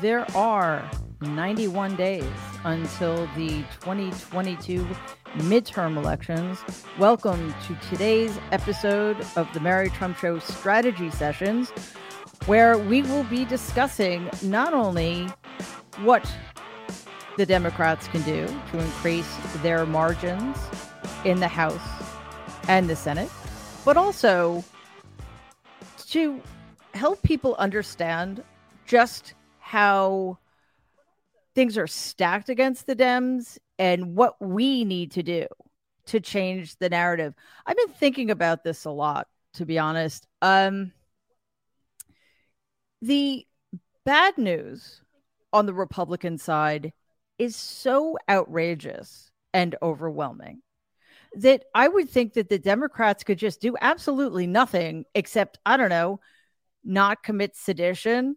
There are 91 days until the 2022 midterm elections. Welcome to today's episode of the Mary Trump Show Strategy Sessions, where we will be discussing not only what the Democrats can do to increase their margins in the House and the Senate, but also to help people understand just how things are stacked against the Dems and what we need to do to change the narrative. I've been thinking about this a lot, to be honest. Um, the bad news on the Republican side is so outrageous and overwhelming that I would think that the Democrats could just do absolutely nothing except, I don't know, not commit sedition.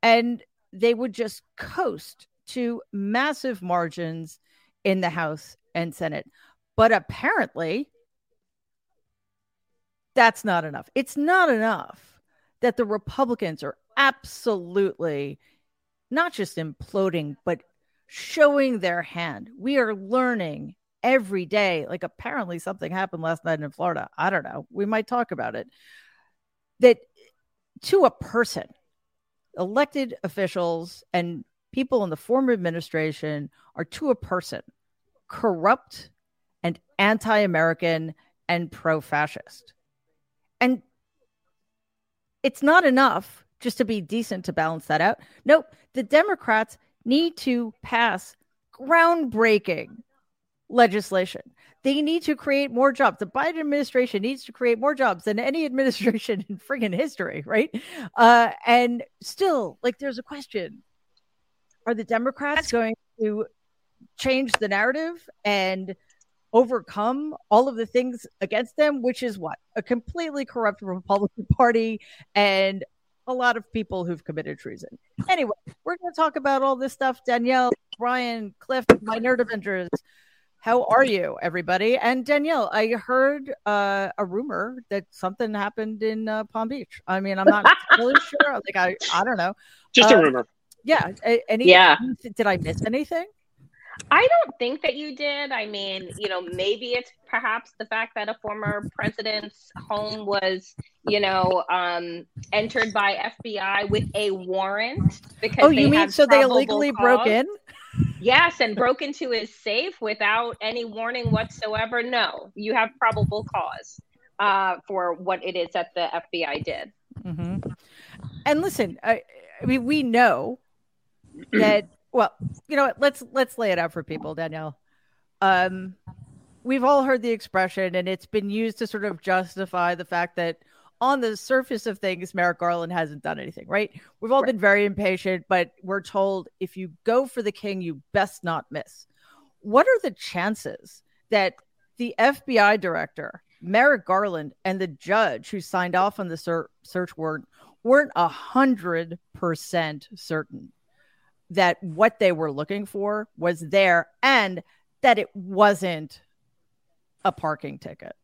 And they would just coast to massive margins in the House and Senate. But apparently, that's not enough. It's not enough that the Republicans are absolutely not just imploding, but showing their hand. We are learning every day. Like, apparently, something happened last night in Florida. I don't know. We might talk about it. That to a person, elected officials and people in the former administration are to a person corrupt and anti American and pro fascist. And it's not enough just to be decent to balance that out. Nope. The Democrats need to pass groundbreaking legislation. They need to create more jobs. The Biden administration needs to create more jobs than any administration in friggin' history, right? Uh, and still, like, there's a question: Are the Democrats That's- going to change the narrative and overcome all of the things against them? Which is what a completely corrupt Republican Party and a lot of people who've committed treason. Anyway, we're going to talk about all this stuff. Danielle, Brian, Cliff, my nerd Avengers. How are you, everybody? And Danielle, I heard uh, a rumor that something happened in uh, Palm Beach. I mean, I'm not really sure. Like, I, I don't know. Just uh, a rumor. Yeah. Any, yeah. Did I miss anything? I don't think that you did. I mean, you know, maybe it's perhaps the fact that a former president's home was, you know, um, entered by FBI with a warrant because. Oh, you mean so they illegally cause. broke in? Yes, and broke into his safe without any warning whatsoever. No, you have probable cause uh, for what it is that the FBI did. Mm-hmm. And listen, I, I mean, we know that. Well, you know what? Let's let's lay it out for people, Danielle. Um, we've all heard the expression, and it's been used to sort of justify the fact that on the surface of things, Merrick Garland hasn't done anything, right? We've all right. been very impatient, but we're told if you go for the king, you best not miss. What are the chances that the FBI director, Merrick Garland, and the judge who signed off on the ser- search warrant weren't a hundred percent certain that what they were looking for was there and that it wasn't a parking ticket?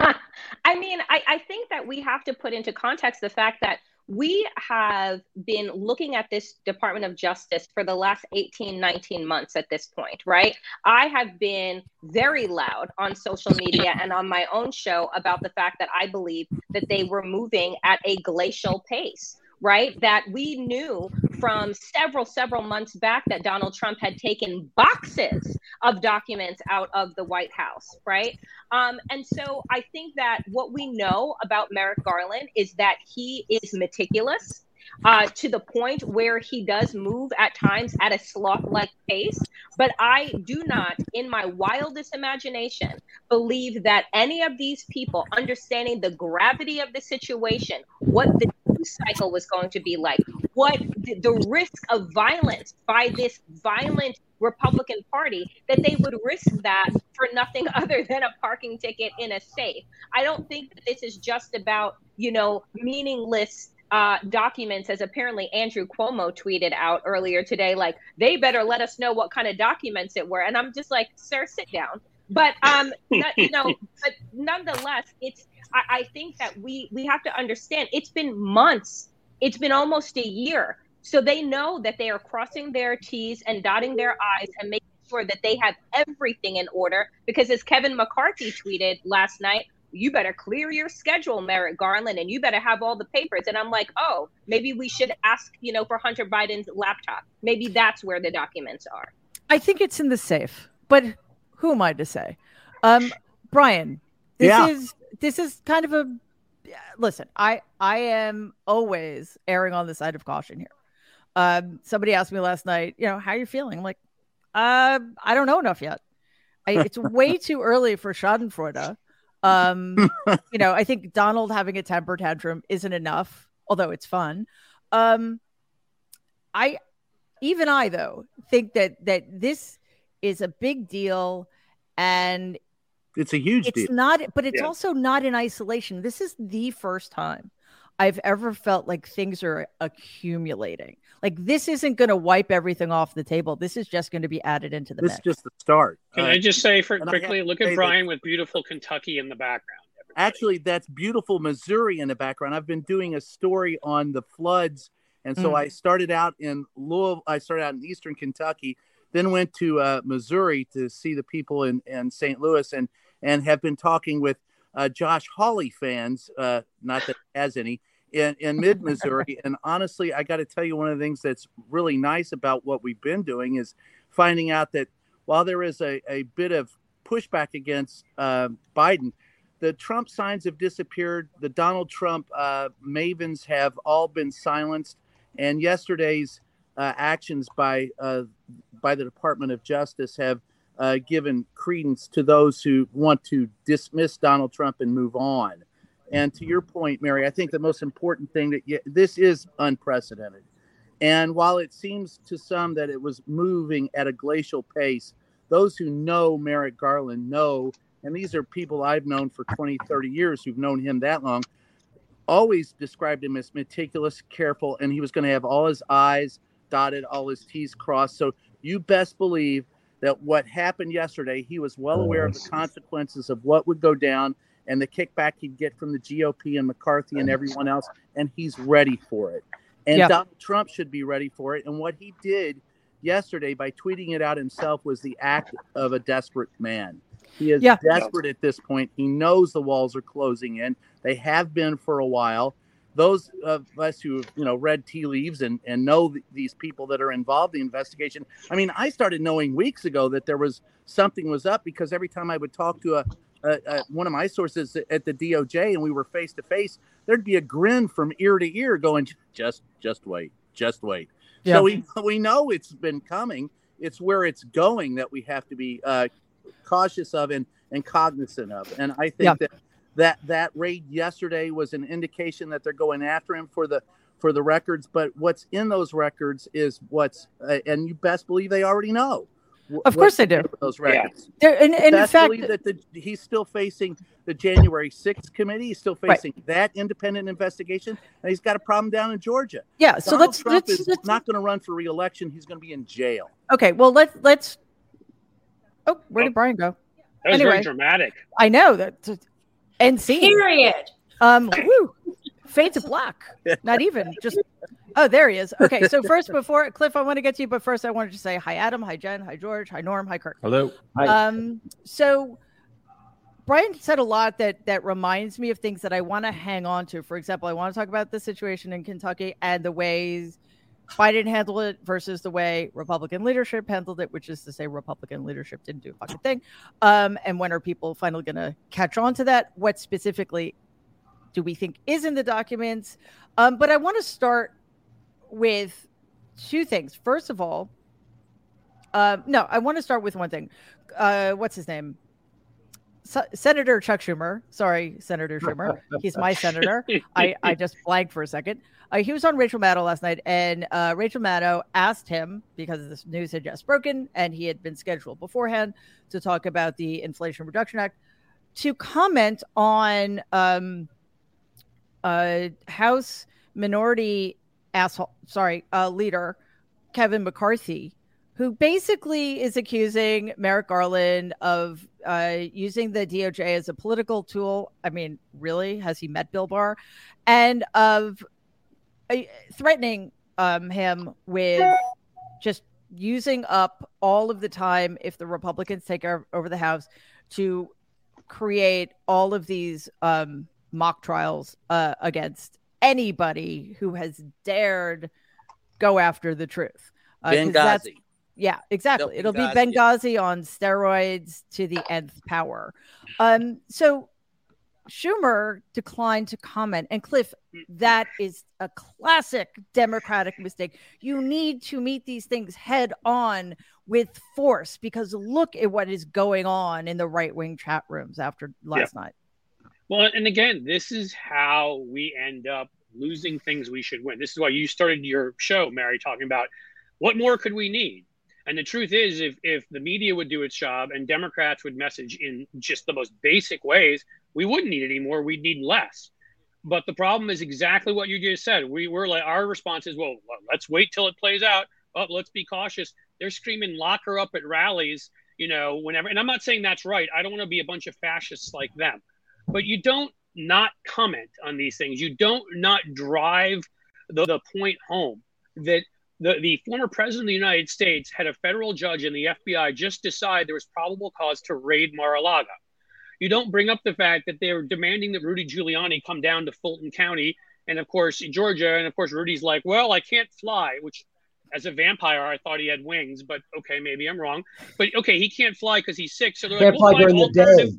I mean, I, I think that we have to put into context the fact that we have been looking at this Department of Justice for the last 18, 19 months at this point, right? I have been very loud on social media and on my own show about the fact that I believe that they were moving at a glacial pace right? That we knew from several, several months back that Donald Trump had taken boxes of documents out of the White House, right? Um, and so I think that what we know about Merrick Garland is that he is meticulous. Uh, to the point where he does move at times at a sloth like pace. But I do not, in my wildest imagination, believe that any of these people, understanding the gravity of the situation, what the cycle was going to be like, what the, the risk of violence by this violent Republican Party, that they would risk that for nothing other than a parking ticket in a safe. I don't think that this is just about, you know, meaningless uh, documents, as apparently Andrew Cuomo tweeted out earlier today, like they better let us know what kind of documents it were. And I'm just like, sir, sit down. but um, not, you know, but nonetheless, it's. I, I think that we we have to understand. It's been months. It's been almost a year. So they know that they are crossing their T's and dotting their I's and making sure that they have everything in order. Because as Kevin McCarthy tweeted last night, you better clear your schedule, Merrick Garland, and you better have all the papers. And I'm like, oh, maybe we should ask, you know, for Hunter Biden's laptop. Maybe that's where the documents are. I think it's in the safe, but who am I to say? Um, Brian, this Yeah. is this is kind of a listen. I I am always erring on the side of caution here. Um, somebody asked me last night, you know, how you feeling? I'm like, uh, I don't know enough yet. I, it's way too early for Schadenfreude. Um, you know, I think Donald having a temper tantrum isn't enough, although it's fun. Um, I, even I though, think that that this is a big deal, and It's a huge it's deal. not, but it's Yeah. also not in isolation. This is the first time I've ever felt like things are accumulating. Like this isn't going to wipe everything off the table. This is just going to be added into the This is just the start. Can Uh, I just say for and I have quickly, look say at that- Brian with beautiful Kentucky in the background. everybody. Actually, that's beautiful Missouri in the background. I've been doing a story on the floods, and so Mm. I started out in Louisville. I started out in Eastern Kentucky, then went to uh, Missouri to see the people in, in St. Louis, and and have been talking with uh, Josh Hawley fans. Uh, not that has any. In, in mid Missouri, and honestly, I got to tell you, one of the things that's really nice about what we've been doing is finding out that while there is a, a bit of pushback against uh, Biden, the Trump signs have disappeared. The Donald Trump uh, mavens have all been silenced, and yesterday's uh, actions by uh, by the Department of Justice have uh, given credence to those who want to dismiss Donald Trump and move on. And to your point, Mary, I think the most important thing that y this is unprecedented. And while it seems to some that it was moving at a glacial pace, those who know Merrick Garland know and these are people I've known for 20, 30 years who've known him that long, always described him as meticulous, careful, and he was going to have all his I's dotted, all his T's crossed. So you best believe that what happened yesterday, he was well oh, aware of the consequences of what would go down and the kickback he'd get from the GOP and McCarthy and everyone else, and he's ready for it. And Yeah. Donald Trump should be ready for it. And what he did yesterday by tweeting it out himself was the act of a desperate man. He is Yeah. desperate at this point. He knows the walls are closing in. They have been for a while. Those of us who have, you know, read tea leaves and, and know th- these people that are involved in the investigation. I mean, I started knowing weeks ago that there was something was up because every time I would talk to a, a, a one of my sources at the DOJ and we were face to face, there'd be a grin from ear to ear going, just, just wait, just wait. Yeah. So we we know it's been coming. It's where it's going that we have to be uh, cautious of and, and cognizant of. And I think Yeah. that that that raid yesterday was an indication that they're going after him for the for the records. But what's in those records is what's uh, and you best believe they already know. wh- Of course they do. Those records. There, and, and in fact, believe that the, he's still facing the January 6th committee. He's still Right. facing that independent investigation, and he's got a problem down in Georgia. yeah. So Donald let's Trump let's, is let's not going to run for reelection. He's going to be in jail. okay. Well, let's let's. Oh, where Oh. did Brian go? That was Anyway. very dramatic. I know that. And scene. Period. Um, woo, fade to black. Not even just. Oh, there he is. Okay, so first, before Cliff, I want to get to you, but first, I wanted to say hi, Adam, hi, Jen, hi, George, hi, Norm, hi, Kurt. Hello. Um, so Brian said a lot that that reminds me of things that I want to hang on to. For example, I want to talk about the situation in Kentucky and the ways Biden handled it versus the way Republican leadership handled it, which is to say Republican leadership didn't do a fucking thing. Um, and when are people finally going to catch on to that? What specifically do we think is in the documents? Um, but I want to start with two things. First of all, uh, no, I want to start with one thing. Uh, what's his name? Se- senator Chuck Schumer. Sorry, Senator Schumer. He's my senator. I, I just blanked for a second. Uh, he was on Rachel Maddow last night, and uh, Rachel Maddow asked him because this news had just broken and he had been scheduled beforehand to talk about the Inflation Reduction Act to comment on um, uh, House Minority asshole, sorry, uh, leader Kevin McCarthy who basically is accusing Merrick Garland of uh, using the DOJ as a political tool. I mean, really, has he met Bill Barr? And of uh, threatening um, him with just using up all of the time if the Republicans take over the House to create all of these um, mock trials uh, against anybody who has dared go after the truth. Uh, Benghazi. Yeah, exactly. It'll be Benghazi on steroids to the nth power. Um, so Schumer declined to comment. And Cliff, that is a classic Democratic mistake. You need to meet these things head on with force because look at what is going on in the right wing chat rooms after last yeah. night. Well, and again, this is how we end up losing things we should win. This is why you started your show, Mary, talking about what more could we need? And the truth is, if, if the media would do its job and Democrats would message in just the most basic ways, we wouldn't need any more. We'd need less. But the problem is exactly what you just said. We were like, our response is, well, let's wait till it plays out. Oh, let's be cautious. They're screaming, lock her up at rallies, you know, whenever. And I'm not saying that's right. I don't want to be a bunch of fascists like them. But you don't not comment on these things. You don't not drive the, the point home that the, the former president of the United States had a federal judge and the FBI just decide there was probable cause to raid Mar-a-Lago. You don't bring up the fact that they're demanding that Rudy Giuliani come down to Fulton County and of course Georgia, and of course Rudy's like, well, I can't fly, which as a vampire, I thought he had wings, but okay, maybe I'm wrong. But okay, he can't fly because he's sick. So they're can't like, we'll fly during the day.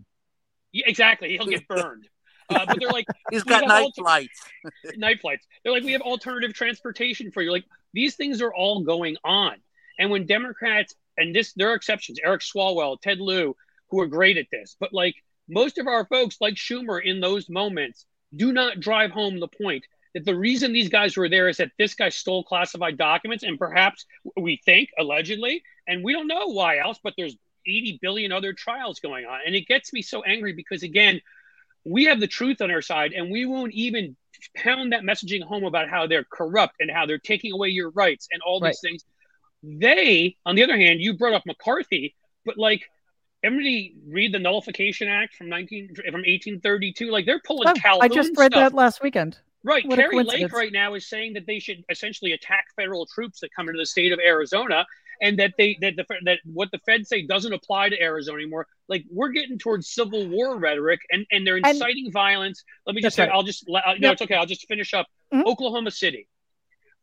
Yeah, exactly, he'll get burned. Uh, but they're like, he's got night alter- flights. night flights. They're like, we have alternative transportation for you. Like these things are all going on. And when Democrats and this, there are exceptions, Eric Swalwell, Ted Lieu, who are great at this, but like most of our folks, like Schumer, in those moments, do not drive home the point that the reason these guys were there is that this guy stole classified documents, and perhaps we think allegedly, and we don't know why else, but there's 80 billion other trials going on. And it gets me so angry because, again, we have the truth on our side and we won't even pound that messaging home about how they're corrupt and how they're taking away your rights and all these things. They, on the other hand, you brought up McCarthy, but like everybody read the Nullification Act from 19 from 1832. Like they're pulling. Oh, I just read stuff. that last weekend. Right. What Kari Lake right now is saying that they should essentially attack federal troops that come into the state of Arizona and that they that the that what the Fed say doesn't apply to Arizona anymore. Like we're getting towards civil war rhetoric, and and they're inciting and, violence. Let me just say, right. I'll just no, yep. it's okay. I'll just finish up. Mm-hmm. Oklahoma City.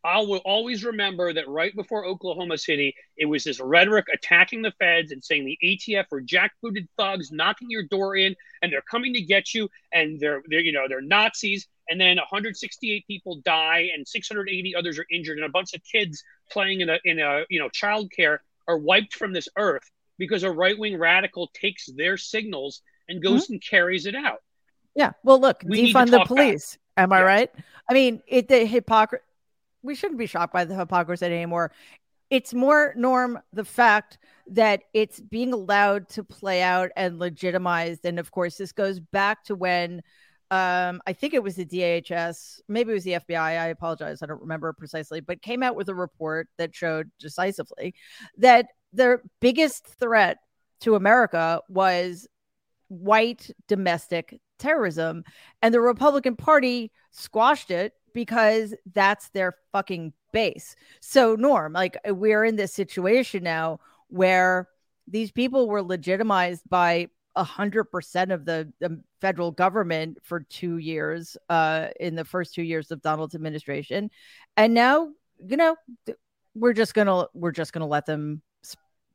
I will always remember that right before Oklahoma City, it was this rhetoric attacking the feds and saying the ATF were jackbooted thugs knocking your door in and they're coming to get you and they're they're you know they're Nazis and then 168 people die and 680 others are injured and a bunch of kids playing in a in a you know childcare are wiped from this earth because a right wing radical takes their signals and goes mm-hmm. and carries it out. Yeah. Well, look, we defund the police. Back. Am I yes. right? I mean, it the hypocrisy. We shouldn't be shocked by the hypocrisy anymore. It's more norm the fact that it's being allowed to play out and legitimized. And of course, this goes back to when um, I think it was the DHS, maybe it was the FBI. I apologize, I don't remember precisely, but came out with a report that showed decisively that their biggest threat to America was white domestic terrorism. And the Republican Party squashed it because that's their fucking base. So, Norm, like we're in this situation now where these people were legitimized by a hundred percent of the, the, federal government for two years uh, in the first two years of Donald's administration, and now you know we're just gonna we're just gonna let them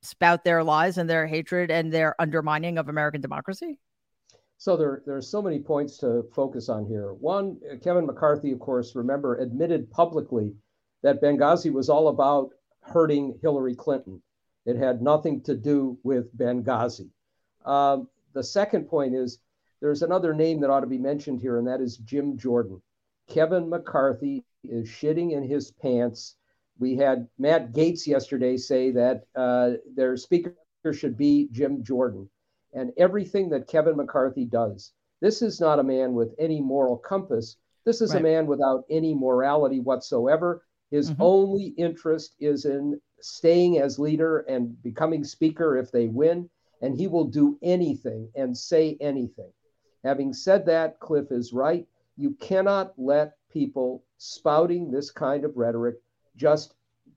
spout their lies and their hatred and their undermining of American democracy. So there, there are so many points to focus on here. One, Kevin McCarthy, of course, remember, admitted publicly that Benghazi was all about hurting Hillary Clinton. It had nothing to do with Benghazi. Um, the second point is there's another name that ought to be mentioned here, and that is Jim Jordan. Kevin McCarthy is shitting in his pants. We had Matt Gaetz yesterday say that uh, their speaker should be Jim Jordan. And everything that Kevin McCarthy does, this is not a man with any moral compass. This is right. a man without any morality whatsoever. His mm-hmm. only interest is in staying as leader and becoming speaker if they win, and he will do anything and say anything. Having said that, Cliff is right. You cannot let people spouting this kind of rhetoric just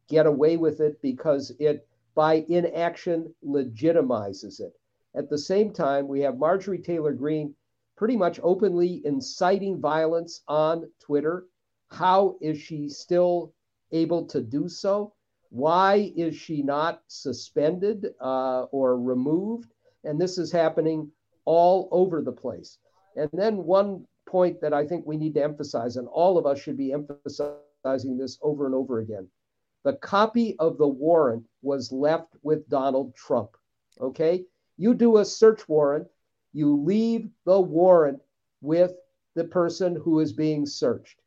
get away with it because it, by inaction, legitimizes it. At the same time, we have Marjorie Taylor Greene pretty much openly inciting violence on Twitter. How is she still able to do so? Why is she not suspended uh, or removed? And this is happening all over the place. And then one point that I think we need to emphasize, and all of us should be emphasizing this over and over again. The copy of the warrant was left with Donald Trump. Okay? You do a search warrant, you leave the warrant with the person who is being searched.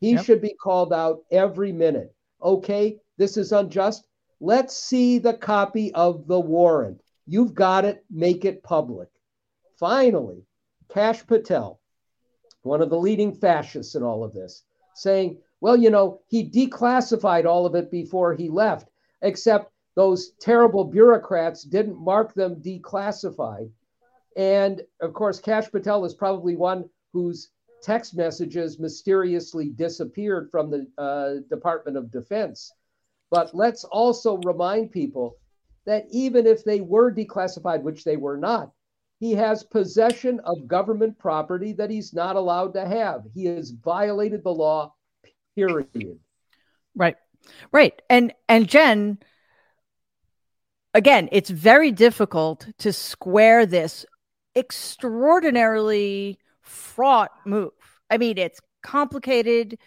He yep. should be called out every minute. Okay, this is unjust. Let's see the copy of the warrant. You've got it, make it public. Finally, Kash Patel, one of the leading fascists in all of this, saying, well, you know, he declassified all of it before he left, except those terrible bureaucrats didn't mark them declassified. And of course, Kash Patel is probably one whose text messages mysteriously disappeared from the uh, Department of Defense. But let's also remind people that even if they were declassified, which they were not, he has possession of government property that he's not allowed to have. He has violated the law, period. Right. Right. And and Jen, again, it's very difficult to square this extraordinarily fraught move. I mean, it's complicated.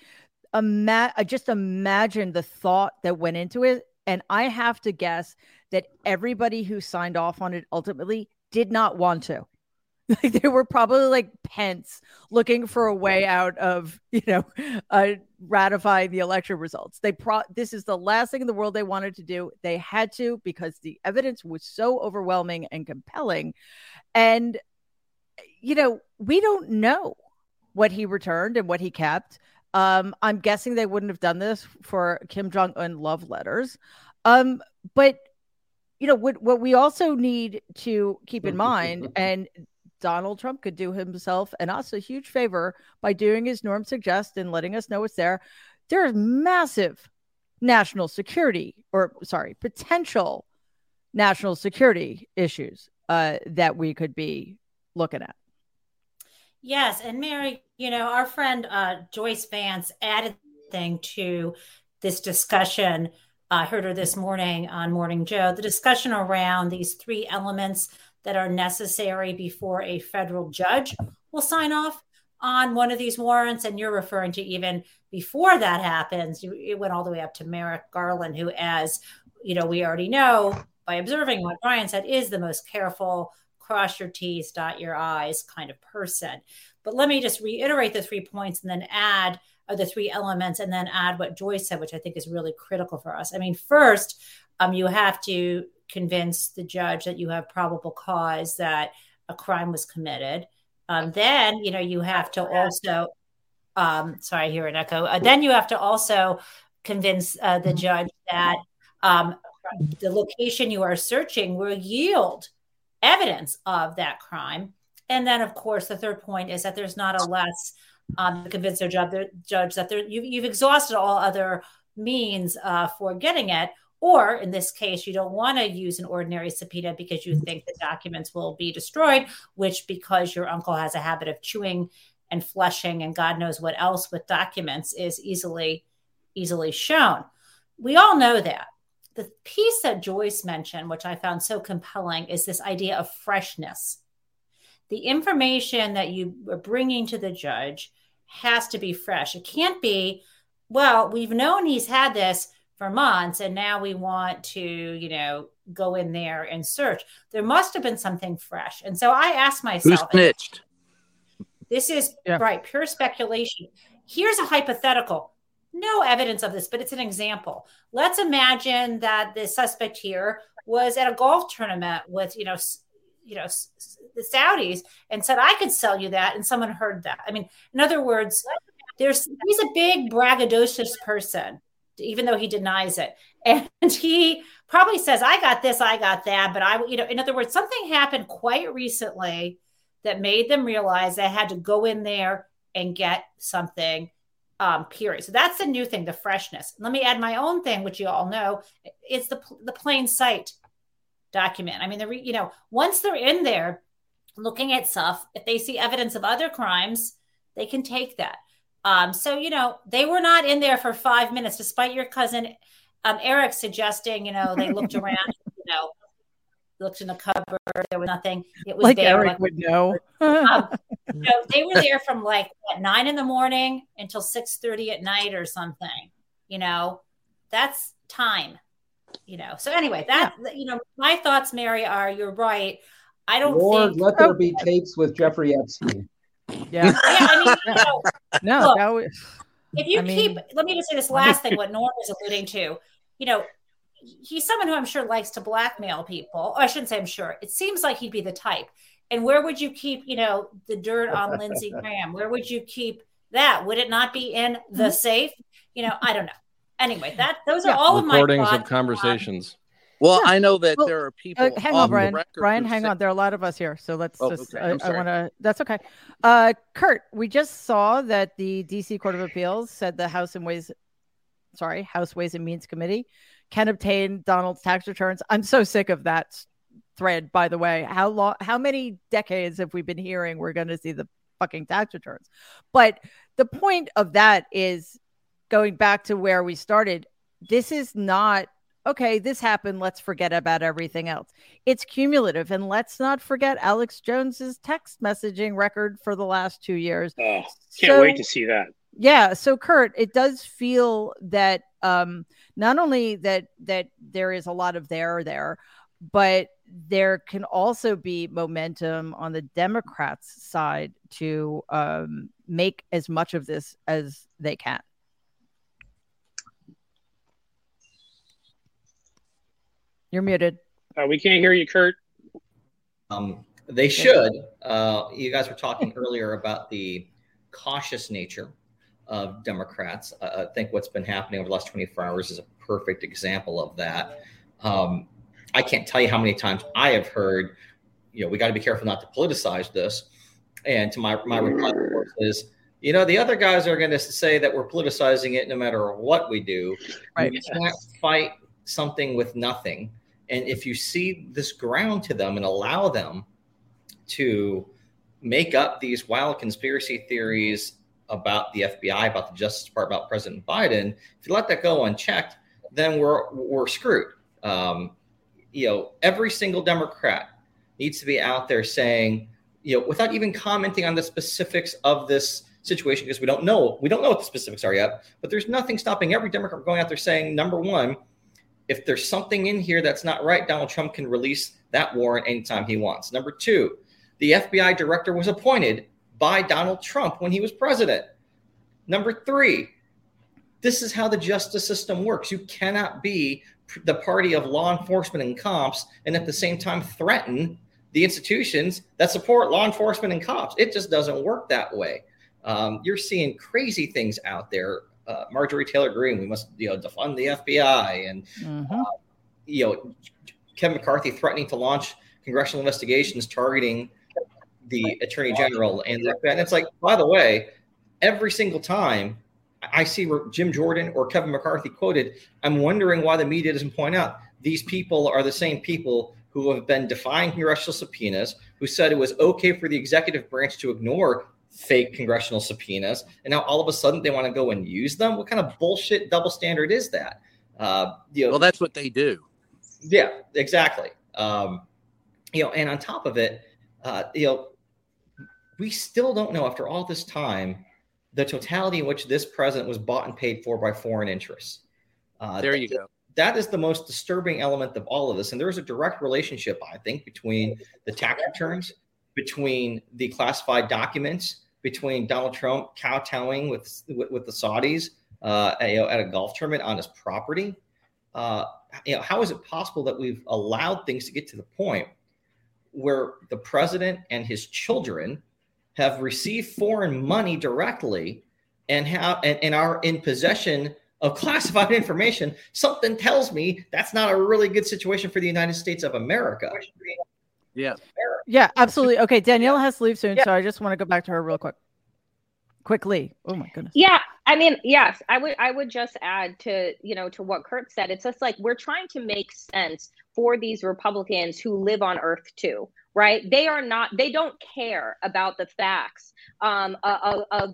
Ima- just imagine the thought that went into it. And I have to guess that everybody who signed off on it ultimately did not want to. Like they were probably like Pence looking for a way out of, you know, uh, ratifying the election results. They pro this is the last thing in the world they wanted to do. They had to because the evidence was so overwhelming and compelling. And you know, we don't know what he returned and what he kept. Um, I'm guessing they wouldn't have done this for Kim Jong Un love letters. Um, but you know what what we also need to keep in mind and Donald Trump could do himself and us a huge favor by doing as Norm suggests and letting us know it's there. There's massive national security or sorry, potential national security issues uh, that we could be looking at. Yes, and Mary, you know, our friend uh, Joyce Vance added thing to this discussion I heard her this morning on Morning Joe, the discussion around these three elements that are necessary before a federal judge will sign off on one of these warrants. And you're referring to even before that happens, it went all the way up to Merrick Garland, who, as you know, we already know by observing what Brian said, is the most careful, cross your T's, dot your I's kind of person. But let me just reiterate the three points and then add are the three elements and then add what Joyce said, which I think is really critical for us. I mean, first, um, you have to convince the judge that you have probable cause that a crime was committed. Um, then, you know, you have to also, um, sorry, I hear an echo. Uh, then you have to also convince uh, the judge that um, the location you are searching will yield evidence of that crime. And then, of course, the third point is that there's not a less um, to convince their judge, their judge that you, you've exhausted all other means uh, for getting it. Or in this case, you don't want to use an ordinary subpoena because you think the documents will be destroyed, which because your uncle has a habit of chewing and flushing and God knows what else with documents is easily easily shown. We all know that. The piece that Joyce mentioned, which I found so compelling, is this idea of freshness. The information that you are bringing to the judge has to be fresh. It can't be, well, we've known he's had this for months and now we want to, you know, go in there and search. There must have been something fresh. And so I asked myself, Who snitched? This is yeah. right, pure speculation. Here's a hypothetical. No evidence of this, but it's an example. Let's imagine that the suspect here was at a golf tournament with, you know, you know the Saudis and said I could sell you that, and someone heard that. I mean, in other words, there's he's a big braggadocious person. even though he denies it. And he probably says, I got this, I got that. But I, you know, in other words, something happened quite recently that made them realize they had to go in there and get something. Um, period. So that's the new thing, the freshness. Let me add my own thing, which you all know, it's the the plain sight document. I mean, the re, you know, once they're in there looking at stuff, if they see evidence of other crimes, they can take that. Um, so you know, they were not in there for five minutes, despite your cousin um, Eric suggesting, you know, they looked around, looked in the cupboard, there was nothing. It was like there. Eric Like, would know. um, you know, they were there from like what, nine in the morning until six thirty at night or something. You know, that's time. You know. So anyway, that you know, my thoughts, Mary, are you're right. I don't Lord, think. let there be tapes with Jeffrey Epstein. yeah. Yeah, I mean, you know, No, Look, that was, if you I mean- keep let me just say this last thing what norm is alluding to you know he's someone who i'm sure likes to blackmail people oh, i shouldn't say i'm sure it seems like he'd be the type and where would you keep you know the dirt on lindsey graham where would you keep that would it not be in the Mm-hmm. safe you know i don't know anyway that those are Yeah. all of my Recordings thoughts of conversations. Well, Yeah. I know that Well, there are people. Uh, hang on, the Brian. record Brian, hang say- on. There are a lot of us here, so let's Oh, just. okay. I, I'm I sorry. want to. That's okay. Uh, Kurt, we just saw that the D.C. Court of Appeals said the House and Ways, sorry, House Ways and Means Committee can obtain Donald's tax returns. I'm so sick of that thread. By the way, how long? How many decades have we been hearing we're going to see the fucking tax returns? But the point of that is going back to where we started. This is not okay, this happened. Let's forget about everything else. It's cumulative. And let's not forget Alex Jones's text messaging record for the last two years. Oh, can't So- wait to see that. Yeah. So Kurt, it does feel that um not only that that there is a lot of there there, but there can also be momentum on the Democrats' side to um, make as much of this as they can. You're muted. Uh, we can't hear you, Kurt. Um, they should. Uh, you guys were talking earlier about the cautious nature of Democrats. Uh, I think what's been happening over the last 24 hours is a perfect example of that. Um, I can't tell you how many times I have heard, you know, we got to be careful not to politicize this. And to my my reply is, you know, the other guys are going to say that we're politicizing it no matter what we do. Right. You can't fight something with nothing. And if you see this ground to them and allow them to make up these wild conspiracy theories about the FBI, about the Justice Department, about President Biden, if you let that go unchecked, then we're we're screwed. Um, you know, every single Democrat needs to be out there saying, you know, without even commenting on the specifics of this situation, because we don't know we don't know what the specifics are yet. But there's nothing stopping every Democrat from going out there saying, number one, if there's something in here that's not right, Donald Trump can release that warrant anytime he wants. Number two, the FBI director was appointed by Donald Trump when he was president. Number three, this is how the justice system works. You cannot be the party of law enforcement and cops and at the same time threaten the institutions that support law enforcement and cops. It just doesn't work that way. Um, you're seeing crazy things out there. Uh, Marjorie Taylor Greene, we must you know defund the FBI, and Mhm. you know Kevin McCarthy threatening to launch congressional investigations targeting the Attorney General and the FBI. And it's like, by the way, every single time I see Jim Jordan or Kevin McCarthy quoted, I'm wondering why the media doesn't point out these people are the same people who have been defying congressional subpoenas, who said it was okay for the executive branch to ignore fake congressional subpoenas, and now all of a sudden they want to go and use them. What kind of bullshit double standard is that? Uh, you know, Well, that's what they do. yeah, exactly. Um, you know, and on top of it, uh, you know, we still don't know after all this time the totality in which this president was bought and paid for by foreign interests. Uh, There you go. that is the most disturbing element of all of this. And there is a direct relationship, I think, between the tax returns, between the classified documents, between Donald Trump kowtowing with with, with the Saudis uh, you know, at a golf tournament on his property. Uh, you know, how is it possible that we've allowed things to get to the point where the president and his children have received foreign money directly and have and, and are in possession of classified information, something tells me that's not a really good situation for the United States of America. Yeah. Yeah, absolutely. Okay, Danielle has to leave soon, yeah. so I just want to go back to her real quick. Quickly. Oh my goodness. Yeah, I mean, yes, I would I would just add to, you know, to what Kurt said. It's just like we're trying to make sense for these Republicans who live on earth too right? They are not, they don't care about the facts um, of, of,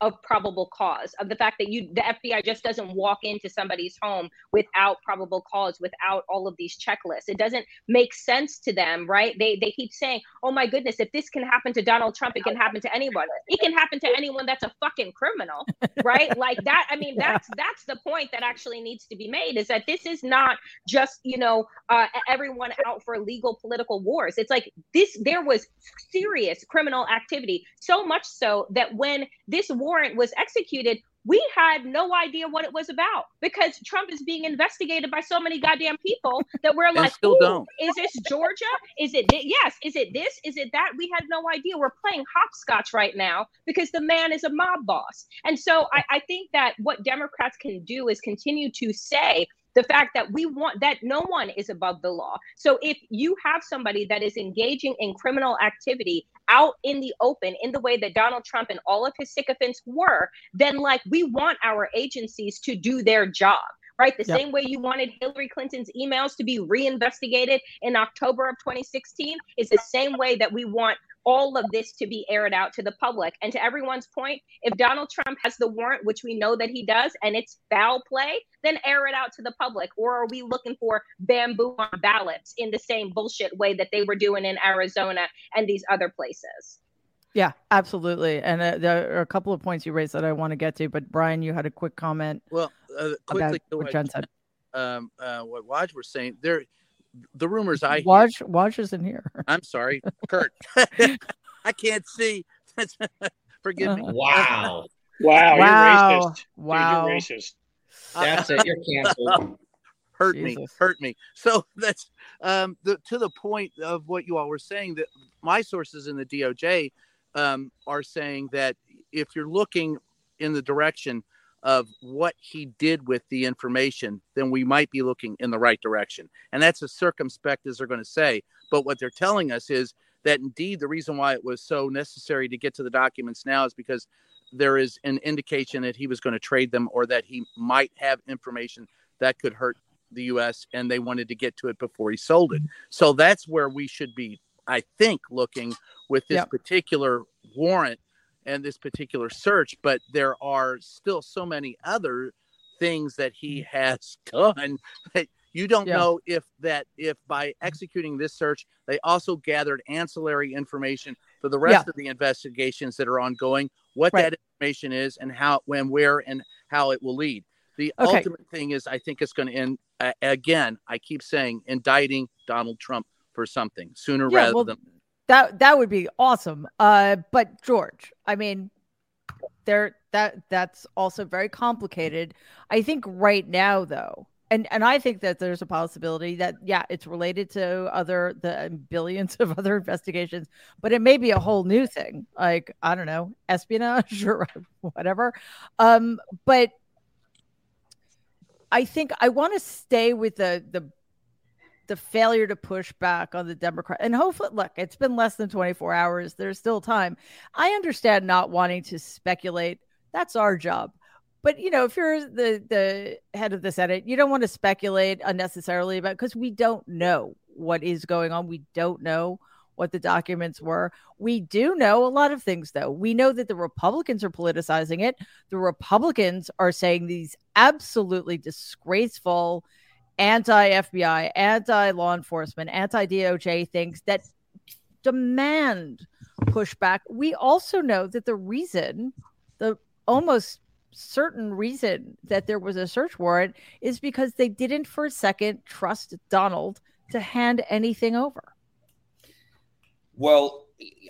of, probable cause, of the fact that you, the FBI just doesn't walk into somebody's home without probable cause, without all of these checklists. It doesn't make sense to them, right? They, they keep saying, oh my goodness, if this can happen to Donald Trump, it can happen to anyone. It can happen to anyone that's a fucking criminal, right? like that. I mean, that's, that's the point that actually needs to be made is that this is not just, you know, uh, everyone out for legal political wars. It's like this there was serious criminal activity so much so that when this warrant was executed we had no idea what it was about because Trump is being investigated by so many goddamn people that we're like, still don't. is this Georgia? Is it th- yes? Is it this? Is it that? We had no idea. We're playing hopscotch right now because the man is a mob boss. And so I, I think that what Democrats can do is continue to say the fact that we want that no one is above the law. So if you have somebody that is engaging in criminal activity out in the open in the way that Donald Trump and all of his sycophants were, then like we want our agencies to do their job right? The yep. same way you wanted Hillary Clinton's emails to be reinvestigated in October of 2016 is the same way that we want all of this to be aired out to the public. And to everyone's point, if Donald Trump has the warrant, which we know that he does, and it's foul play, then air it out to the public. Or are we looking for bamboo on ballots in the same bullshit way that they were doing in Arizona and these other places? Yeah, absolutely. And uh, there are a couple of points you raised that I want to get to, but Brian, you had a quick comment. Well, uh, quickly, what Jen said. Um, uh, what Waj was saying there the rumors I watch Waj isn't here. I'm sorry, Kurt. I can't see. Forgive me. Wow. Wow. Wow. You're racist. Wow. Dude, you're racist. That's it. You're canceled. hurt Jesus. me. Hurt me. So that's um, the to the point of what you all were saying that my sources in the DOJ um, are saying that if you're looking in the direction of what he did with the information, then we might be looking in the right direction. And that's as circumspect as they're going to say. But what they're telling us is that indeed the reason why it was so necessary to get to the documents now is because there is an indication that he was going to trade them or that he might have information that could hurt the US and they wanted to get to it before he sold it. So that's where we should be I think looking with this yep. particular warrant and this particular search, but there are still so many other things that he mm. has done that you don't yeah. know if that if by executing this search they also gathered ancillary information for the rest yeah. of the investigations that are ongoing what right. that information is and how when where and how it will lead the okay. ultimate thing is i think it's going to end uh, again i keep saying indicting donald trump for something sooner yeah, rather well, than that that would be awesome. Uh, but George, I mean, there that that's also very complicated. I think right now though, and and I think that there's a possibility that yeah, it's related to other the billions of other investigations, but it may be a whole new thing, like I don't know, espionage or whatever. Um, but I think I want to stay with the the the failure to push back on the Democrat and hopefully look, it's been less than 24 hours. There's still time. I understand not wanting to speculate. That's our job. But you know, if you're the the head of the Senate, you don't want to speculate unnecessarily about because we don't know what is going on. We don't know what the documents were. We do know a lot of things, though. We know that the Republicans are politicizing it. The Republicans are saying these absolutely disgraceful anti FBI, anti law enforcement, anti DOJ things that demand pushback. We also know that the reason, the almost certain reason that there was a search warrant is because they didn't for a second trust Donald to hand anything over. Well,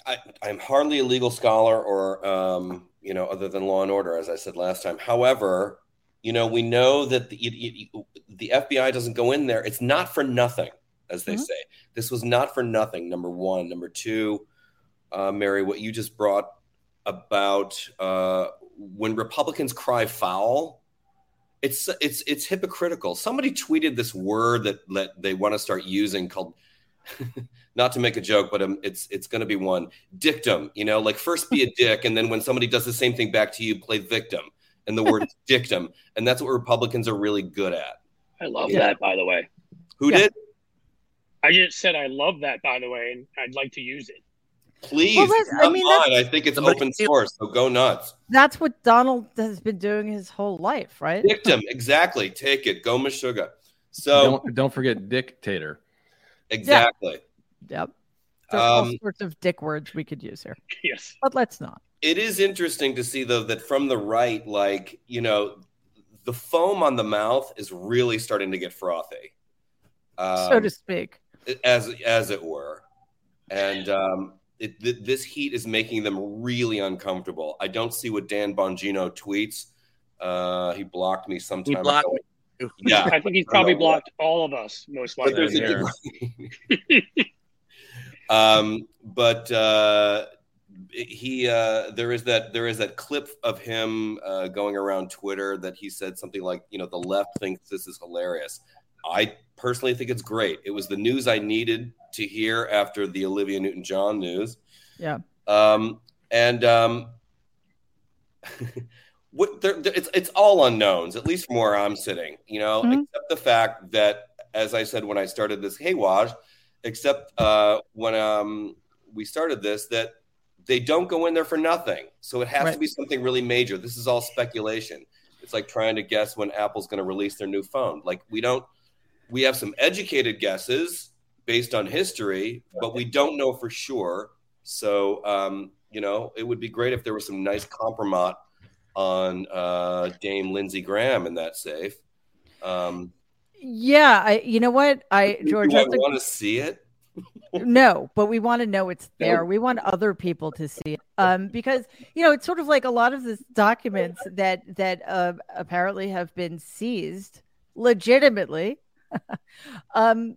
I, am hardly a legal scholar or, um, you know, other than law and order, as I said last time. However, you know, we know that the, the FBI doesn't go in there. It's not for nothing, as they mm-hmm. say. This was not for nothing. Number one. Number two, uh, Mary, what you just brought about uh, when Republicans cry foul, it's it's it's hypocritical. Somebody tweeted this word that that they want to start using called not to make a joke, but um, it's it's going to be one dictum. You know, like first be a dick, and then when somebody does the same thing back to you, play victim. And the word dictum, and that's what Republicans are really good at. I love yeah. that, by the way. Who yeah. did? I just said I love that, by the way, and I'd like to use it. Please, well, I mean, I think it's open source, so go nuts. That's what Donald has been doing his whole life, right? Victim, exactly. Take it. Go Meshuggah. So don't, don't forget dictator. Exactly. Yeah. Yep. There's um, all sorts of dick words we could use here. Yes. But let's not. It is interesting to see though that from the right, like, you know, the foam on the mouth is really starting to get frothy. Um, so to speak. As as it were. And um it, th- this heat is making them really uncomfortable. I don't see what Dan Bongino tweets. Uh, he blocked me sometime. He blocked ago. Yeah, I think he's probably blocked all of us most likely. But um, but uh, he uh, there is that there is that clip of him uh, going around Twitter that he said something like, you know, the left thinks this is hilarious. I personally think it's great. It was the news I needed to hear after the Olivia Newton John news. Yeah. Um, and um, what there, it's it's all unknowns, at least from where I'm sitting. You know, mm-hmm. except the fact that, as I said when I started this, hey Waj, except uh, when um, we started this, that they don't go in there for nothing. So it has right. to be something really major. This is all speculation. It's like trying to guess when Apple's going to release their new phone. Like we don't we have some educated guesses based on history, but we don't know for sure. So, um, you know, it would be great if there was some nice compromise on uh, Dame Lindsey Graham in that safe. Um, yeah, I. You know what, I George, I want to see it. No, but we want to know it's there. We want other people to see it, um, because you know it's sort of like a lot of the documents that that uh, apparently have been seized legitimately um,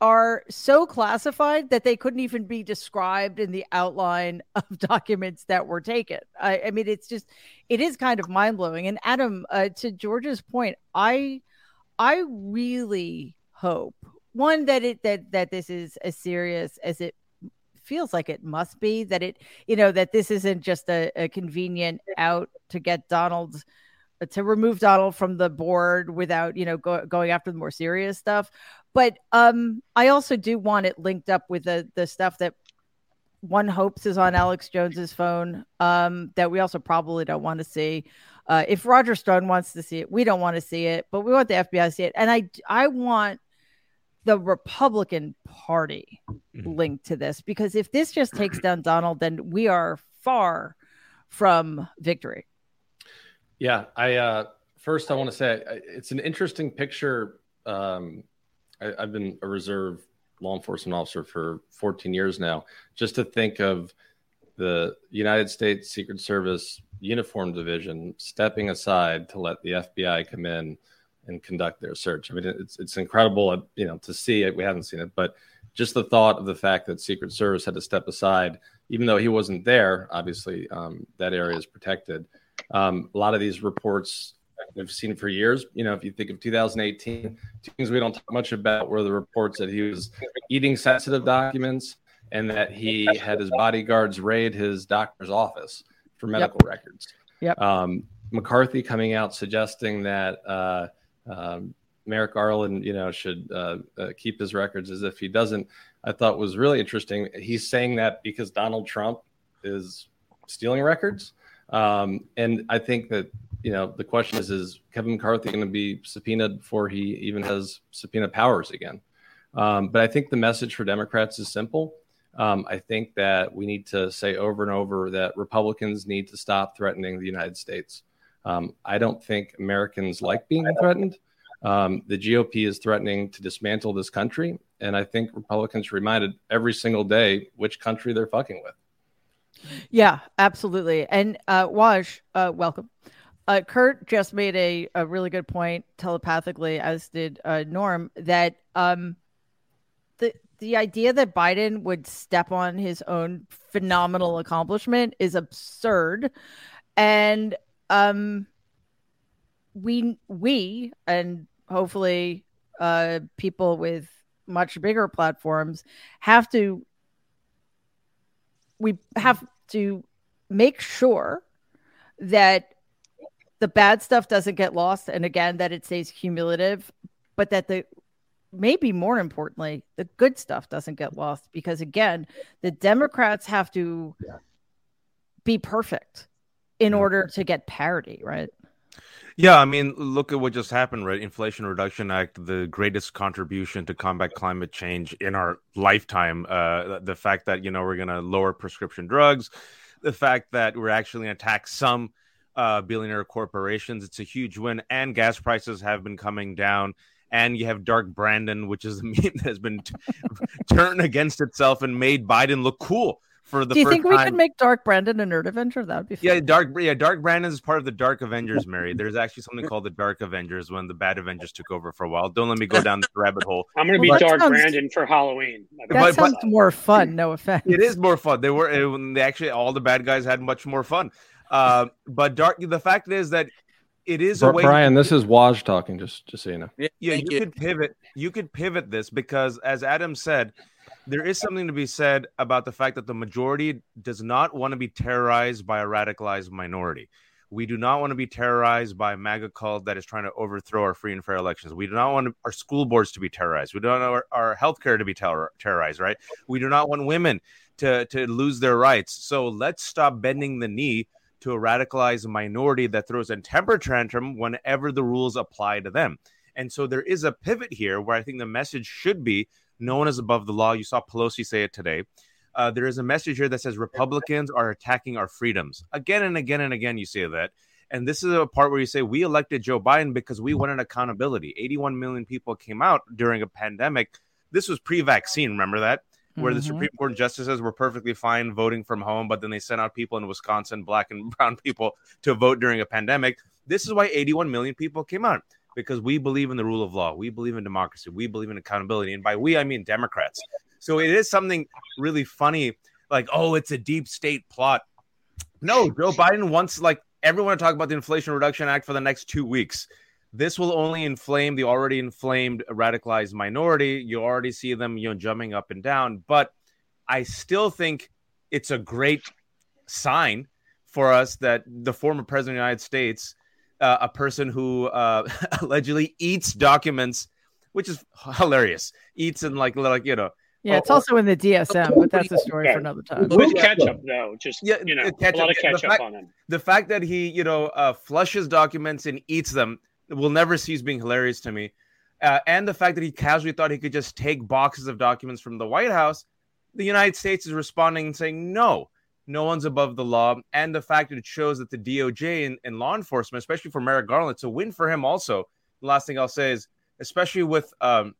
are so classified that they couldn't even be described in the outline of documents that were taken. I, I mean, it's just, it is kind of mind blowing. And Adam, uh, to George's point, I, I really hope one that it that that this is as serious as it feels like it must be that it you know that this isn't just a, a convenient out to get donald's to remove Donald from the board without, you know, go, going after the more serious stuff. But um, I also do want it linked up with the the stuff that one hopes is on Alex Jones's phone um, that we also probably don't want to see. Uh, if Roger Stone wants to see it, we don't want to see it, but we want the FBI to see it. And I I want the Republican Party mm-hmm. linked to this because if this just takes down Donald, then we are far from victory. Yeah, I uh, first I want to say it's an interesting picture. Um, I, I've been a reserve law enforcement officer for 14 years now. Just to think of the United States Secret Service Uniform Division stepping aside to let the FBI come in and conduct their search. I mean, it's it's incredible, uh, you know, to see it. We haven't seen it, but just the thought of the fact that Secret Service had to step aside, even though he wasn't there. Obviously, um, that area is protected. Um, a lot of these reports we've seen for years. You know, if you think of 2018, two things we don't talk much about were the reports that he was eating sensitive documents and that he had his bodyguards raid his doctor's office for medical yep. records. Yep. Um, McCarthy coming out suggesting that uh, um, Merrick Garland, you know, should uh, uh, keep his records as if he doesn't. I thought was really interesting. He's saying that because Donald Trump is stealing records. Um, and I think that you know the question is: Is Kevin McCarthy going to be subpoenaed before he even has subpoena powers again? Um, but I think the message for Democrats is simple. Um, I think that we need to say over and over that Republicans need to stop threatening the United States. Um, I don't think Americans like being threatened. Um, the GOP is threatening to dismantle this country, and I think Republicans reminded every single day which country they're fucking with. Yeah, absolutely. And uh, Waj, uh, welcome. Uh, Kurt just made a, a really good point telepathically, as did uh, Norm, that um, the the idea that Biden would step on his own phenomenal accomplishment is absurd, and um, we we and hopefully uh, people with much bigger platforms have to we have to make sure that the bad stuff doesn't get lost and again that it stays cumulative but that the maybe more importantly the good stuff doesn't get lost because again the democrats have to yeah. be perfect in yeah. order to get parity right yeah, I mean, look at what just happened, right? Inflation Reduction Act, the greatest contribution to combat climate change in our lifetime. Uh, the fact that you know we're going to lower prescription drugs, the fact that we're actually going to tax some uh, billionaire corporations, it's a huge win. And gas prices have been coming down. And you have Dark Brandon, which is the meme that has been t- turned against itself and made Biden look cool for the. Do you think we time. could make Dark Brandon a nerd Avenger? That would be fun. yeah. Dark yeah, Dark Brandon is part of the Dark Avengers. Mary, there's actually something called the Dark Avengers when the bad Avengers took over for a while. Don't let me go down the rabbit hole. I'm going to well, be Dark sounds, Brandon for Halloween. That but, sounds but, more fun. No offense. It is more fun. They were it, they actually all the bad guys had much more fun. Uh, but dark. The fact is that it is a way Brian, this is Waj talking. Just just so you know. Yeah, yeah you, you could pivot. You could pivot this because, as Adam said, there is something to be said about the fact that the majority does not want to be terrorized by a radicalized minority. We do not want to be terrorized by a MAGA cult that is trying to overthrow our free and fair elections. We do not want our school boards to be terrorized. We don't want our, our healthcare to be terror, terrorized, right? We do not want women to, to lose their rights. So let's stop bending the knee to a radicalized minority that throws a temper tantrum whenever the rules apply to them. And so there is a pivot here where I think the message should be no one is above the law. You saw Pelosi say it today. Uh, there is a message here that says Republicans are attacking our freedoms. Again and again and again, you say that. And this is a part where you say, we elected Joe Biden because we wanted accountability. 81 million people came out during a pandemic. This was pre vaccine. Remember that? Where mm-hmm. the Supreme Court justices were perfectly fine voting from home, but then they sent out people in Wisconsin, black and brown people, to vote during a pandemic. This is why 81 million people came out because we believe in the rule of law. We believe in democracy. We believe in accountability. And by we, I mean Democrats. So it is something really funny, like, oh, it's a deep state plot. No, Joe Biden wants like everyone to talk about the Inflation Reduction Act for the next two weeks. This will only inflame the already inflamed radicalized minority. You already see them, you know, jumping up and down. But I still think it's a great sign for us that the former president of the United States uh, a person who uh, allegedly eats documents, which is hilarious. Eats and like like you know. Yeah, it's also in the DSM, but that's a story for another time. With ketchup, though, just yeah, you know, ketchup, a lot of ketchup fact, on him. The fact that he, you know, uh, flushes documents and eats them will never cease being hilarious to me. Uh, and the fact that he casually thought he could just take boxes of documents from the White House, the United States is responding and saying no no one's above the law, and the fact that it shows that the DOJ and, and law enforcement, especially for Merrick Garland, it's a win for him. Also, the last thing I'll say is, especially with um,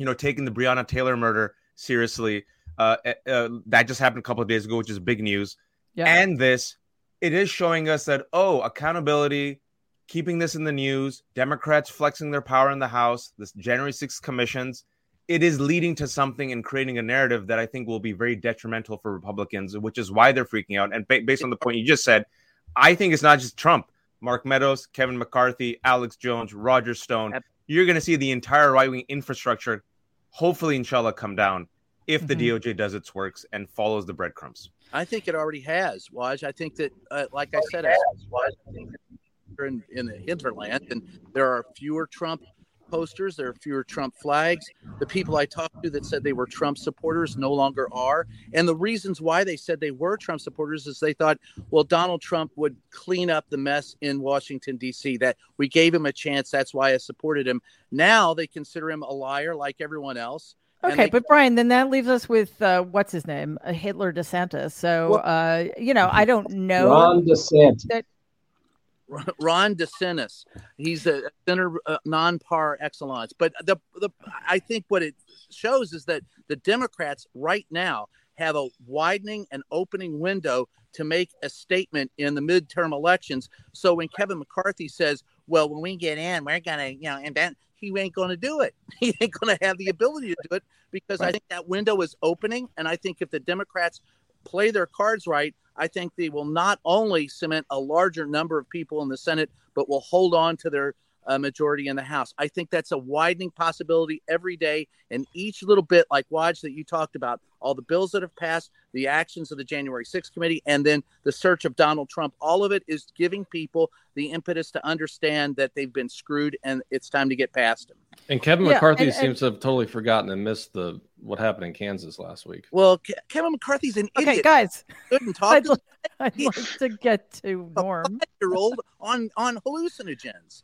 you know, taking the Breonna Taylor murder seriously, uh, uh, uh, that just happened a couple of days ago, which is big news. Yeah. And this, it is showing us that oh, accountability, keeping this in the news, Democrats flexing their power in the House, this January 6th commissions it is leading to something and creating a narrative that I think will be very detrimental for Republicans, which is why they're freaking out. And ba- based on the point you just said, I think it's not just Trump, Mark Meadows, Kevin McCarthy, Alex Jones, Roger Stone. You're going to see the entire right wing infrastructure, hopefully, inshallah, come down if the mm-hmm. DOJ does its works and follows the breadcrumbs. I think it already has, Waj. I think that, uh, like I said, in, in the hinterland, and there are fewer Trump posters. There are fewer Trump flags. The people I talked to that said they were Trump supporters no longer are. And the reasons why they said they were Trump supporters is they thought, well, Donald Trump would clean up the mess in Washington, D.C., that we gave him a chance. That's why I supported him. Now they consider him a liar like everyone else. Okay, they, but Brian, then that leaves us with uh, what's his name, uh, Hitler DeSantis. So, well, uh, you know, I don't know. Ron DeSantis. That, Ron DeSantis. He's a center uh, non-par excellence. But the the I think what it shows is that the Democrats right now have a widening and opening window to make a statement in the midterm elections. So when Kevin McCarthy says, "Well, when we get in, we're gonna, you know," invent," he ain't gonna do it. He ain't gonna have the ability to do it because right. I think that window is opening, and I think if the Democrats play their cards right, I think they will not only cement a larger number of people in the Senate, but will hold on to their uh, majority in the House. I think that's a widening possibility every day. And each little bit, like Waj, that you talked about, all the bills that have passed, the actions of the January 6th committee, and then the search of Donald Trump, all of it is giving people the impetus to understand that they've been screwed and it's time to get past them. And Kevin yeah, McCarthy and, and, seems to have totally forgotten and missed the what happened in Kansas last week. Well, Ke- Kevin McCarthy's an okay, idiot. guys. Couldn't talk. I'd, I'd like to get to Norm. Year old on on hallucinogens.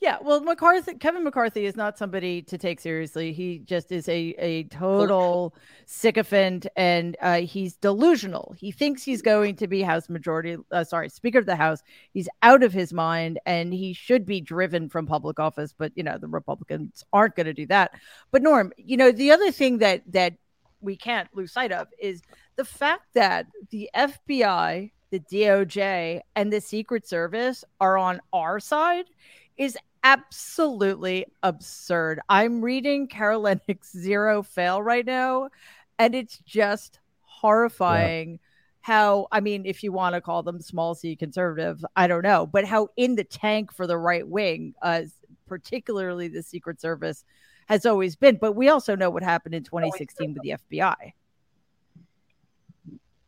Yeah, well, McCarthy, Kevin McCarthy is not somebody to take seriously. He just is a a total sycophant, and uh, he's delusional. He thinks he's going to be House Majority, uh, sorry, Speaker of the House. He's out of his mind, and he should be driven from public office. But you know, the Republicans aren't going to do that. But Norm, you know, the other thing that that we can't lose sight of is the fact that the FBI, the DOJ, and the Secret Service are on our side is absolutely absurd. I'm reading Leonnig's Zero Fail right now, and it's just horrifying. Yeah. How, I mean, if you want to call them small c conservative, I don't know, but how in the tank for the right wing, uh, particularly the Secret Service, has always been. But we also know what happened in 2016 with the FBI.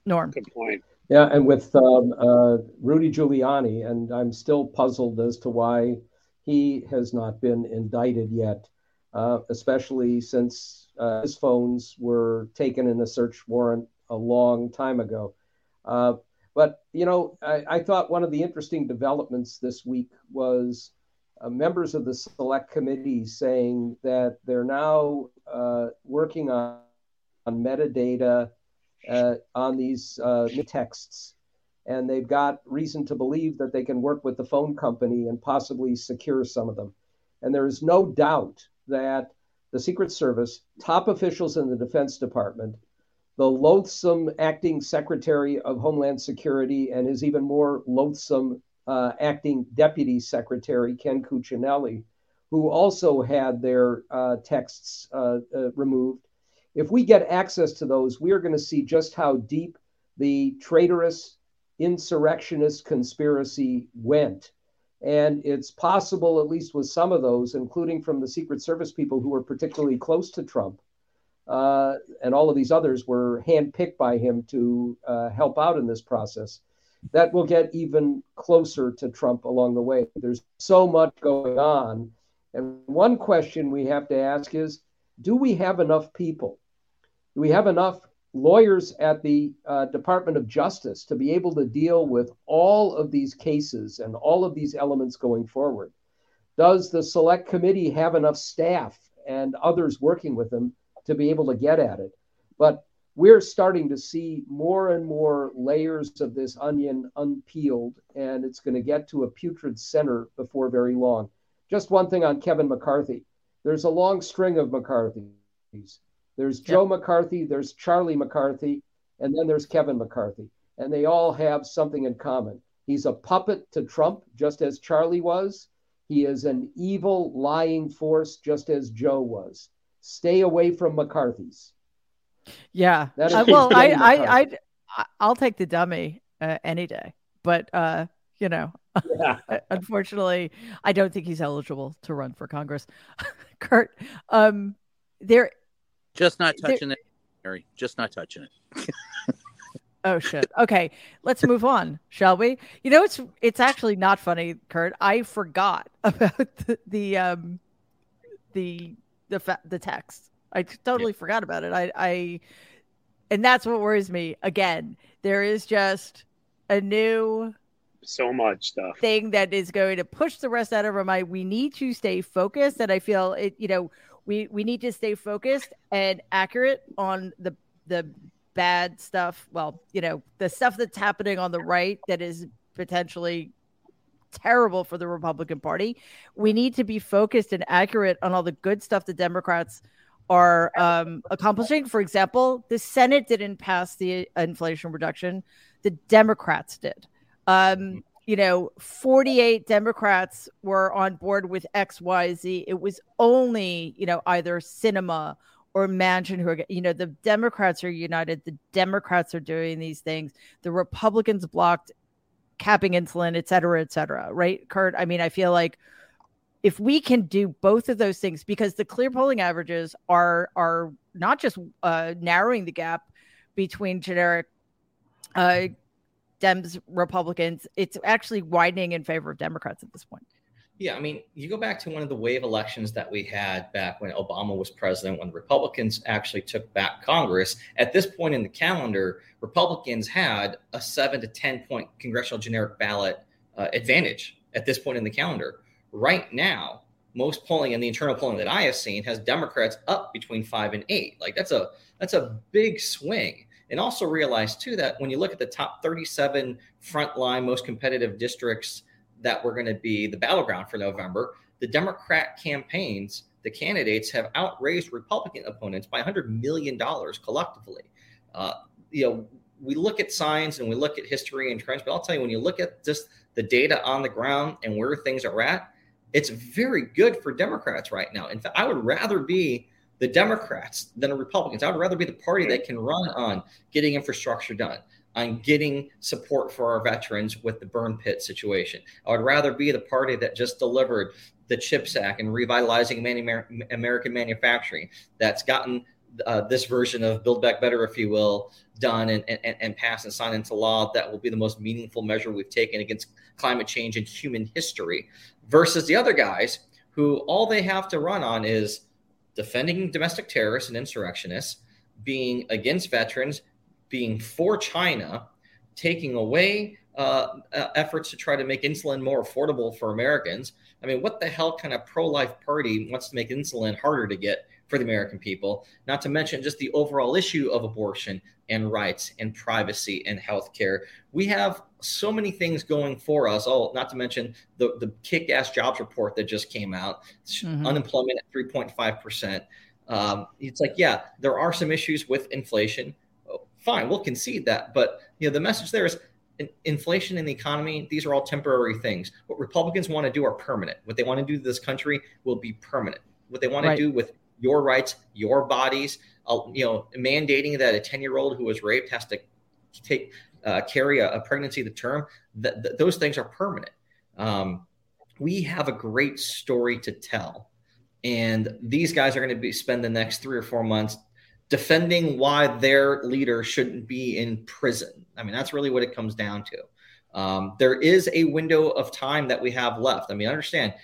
Norm. Good point. Yeah, and with um, uh, Rudy Giuliani, and I'm still puzzled as to why he has not been indicted yet, uh, especially since uh, his phones were taken in a search warrant a long time ago. Uh, but, you know, I, I, thought one of the interesting developments this week was uh, members of the select committee saying that they're now uh, working on, on metadata uh, on these texts and they've got reason to believe that they can work with the phone company and possibly secure some of them. And there is no doubt that the Secret Service, top officials in the Defense Department, the loathsome acting Secretary of Homeland Security, and his even more loathsome uh, acting Deputy Secretary, Ken Cuccinelli, who also had their uh, texts uh, uh removed. If we get access to those, we are going to see just how deep the traitorous insurrectionist conspiracy went. And it's possible, at least with some of those, including from the Secret Service people who were particularly close to Trump, uh, and all of these others were handpicked by him to uh, help out in this process. That will get even closer to Trump along the way. There's so much going on. And one question we have to ask is do we have enough people? Do we have enough lawyers at the uh, Department of Justice to be able to deal with all of these cases and all of these elements going forward? Does the select committee have enough staff and others working with them to be able to get at it? But we're starting to see more and more layers of this onion unpeeled, and it's going to get to a putrid center before very long. Just one thing on Kevin McCarthy. There's a long string of McCarthy's. There's Joe McCarthy, there's Charlie McCarthy, and then there's Kevin McCarthy. And they all have something in common. He's a puppet to Trump, just as Charlie was. He is an evil, lying force, just as Joe was. Stay away from McCarthy's. Yeah. Uh, well, I, I, I, I'll take the dummy uh, any day. But, uh, you know, yeah. unfortunately, I don't think he's eligible to run for Congress. Kurt, um, there just not touching there... it, Mary. Just not touching it. oh shit. Okay, let's move on, shall we? You know, it's it's actually not funny, Kurt. I forgot about the, the um the the fa- the text. I totally yeah. forgot about it. I I and that's what worries me. Again, there is just a new so much stuff thing that is going to push the rest out of our mind. We need to stay focused, and I feel it. You know, we we need to stay focused and accurate on the the bad stuff. Well, you know, the stuff that's happening on the right that is potentially terrible for the Republican Party. We need to be focused and accurate on all the good stuff the Democrats are um, accomplishing. For example, the Senate didn't pass the Inflation Reduction; the Democrats did. Um, you know, 48 Democrats were on board with XYZ. It was only, you know, either Sinema or Manchin who are, you know, the Democrats are united. The Democrats are doing these things. The Republicans blocked capping insulin, et cetera, et cetera. Right, Kurt? I mean, I feel like if we can do both of those things, because the clear polling averages are are not just uh, narrowing the gap between generic uh, Dems Republicans, it's actually widening in favor of Democrats at this point. Yeah, I mean, you go back to one of the wave elections that we had back when Obama was president, when the Republicans actually took back Congress. At this point in the calendar, Republicans had a seven to 10 point congressional generic ballot uh, advantage at this point in the calendar. Right now, most polling and the internal polling that I have seen has Democrats up between five and eight. Like that's a that's a big swing. And also realize too that when you look at the top 37 frontline most competitive districts that were going to be the battleground for November, the Democrat campaigns, the candidates have outraised Republican opponents by $100 million collectively. Uh, you know, we look at signs and we look at history and trends, but I'll tell you, when you look at just the data on the ground and where things are at, it's very good for Democrats right now. In fact, I would rather be the Democrats than the Republicans. I would rather be the party that can run on getting infrastructure done, on getting support for our veterans with the burn pit situation. I would rather be the party that just delivered the CHIPS Act and revitalizing American manufacturing that's gotten uh, this version of Build Back Better, if you will, done and, and, and passed and signed into law that will be the most meaningful measure we've taken against climate change in human history versus the other guys who all they have to run on is defending domestic terrorists and insurrectionists, being against veterans, being for China, taking away uh, uh, efforts to try to make insulin more affordable for Americans. I mean, what the hell kind of pro life party wants to make insulin harder to get for the American people? Not to mention just the overall issue of abortion and rights and privacy and healthcare. We have so many things going for us. Oh, not to mention the, the kick ass jobs report that just came out, mm-hmm. unemployment at 3.5%. Um, it's like, yeah, there are some issues with inflation. Oh, fine, we'll concede that. But you know, the message there is inflation in the economy, these are all temporary things. What Republicans want to do are permanent. What they want to do to this country will be permanent. What they want right. to do with your rights, your bodies, you know, mandating that a 10 year old who was raped has to take uh, carry a, a, pregnancy to term, th- th- those things are permanent. Um, we have a great story to tell. And these guys are going to be spend the next three or four months defending why their leader shouldn't be in prison. I mean, that's really what it comes down to. Um, there is a window of time that we have left. I mean, understand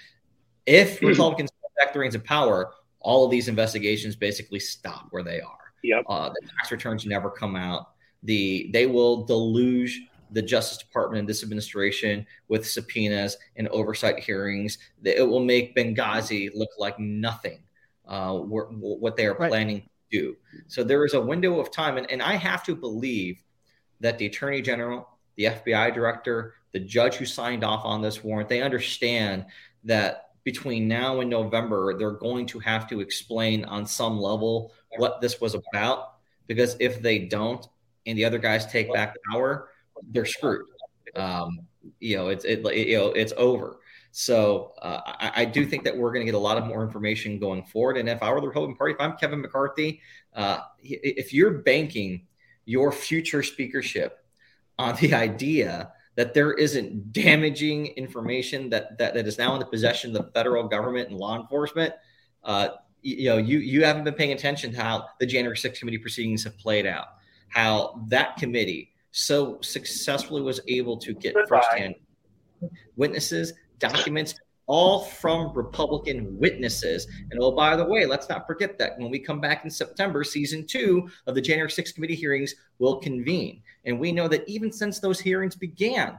if Republicans back the reins of power, all of these investigations basically stop where they are. Yep. Uh, the tax returns never come out the they will deluge the Justice Department and this administration with subpoenas and oversight hearings. It will make Benghazi look like nothing. Uh, what they are right. planning to do. So there is a window of time, and, and I have to believe that the Attorney General, the FBI Director, the judge who signed off on this warrant, they understand that between now and November, they're going to have to explain on some level what this was about. Because if they don't, and the other guys take back power, they're screwed. Um, you know, it's it, you know it's over. So uh, I, I, do think that we're going to get a lot of more information going forward. And if I were the Republican Party, if I'm Kevin McCarthy, uh, if you're banking your future speakership on the idea that there isn't damaging information that, that, that is now in the possession of the federal government and law enforcement, uh, you know, you you haven't been paying attention to how the January 6th committee proceedings have played out how that committee so successfully was able to get firsthand witnesses, documents, all from Republican witnesses. And oh, by the way, let's not forget that when we come back in September, season two of the January 6th committee hearings will convene. And we know that even since those hearings began,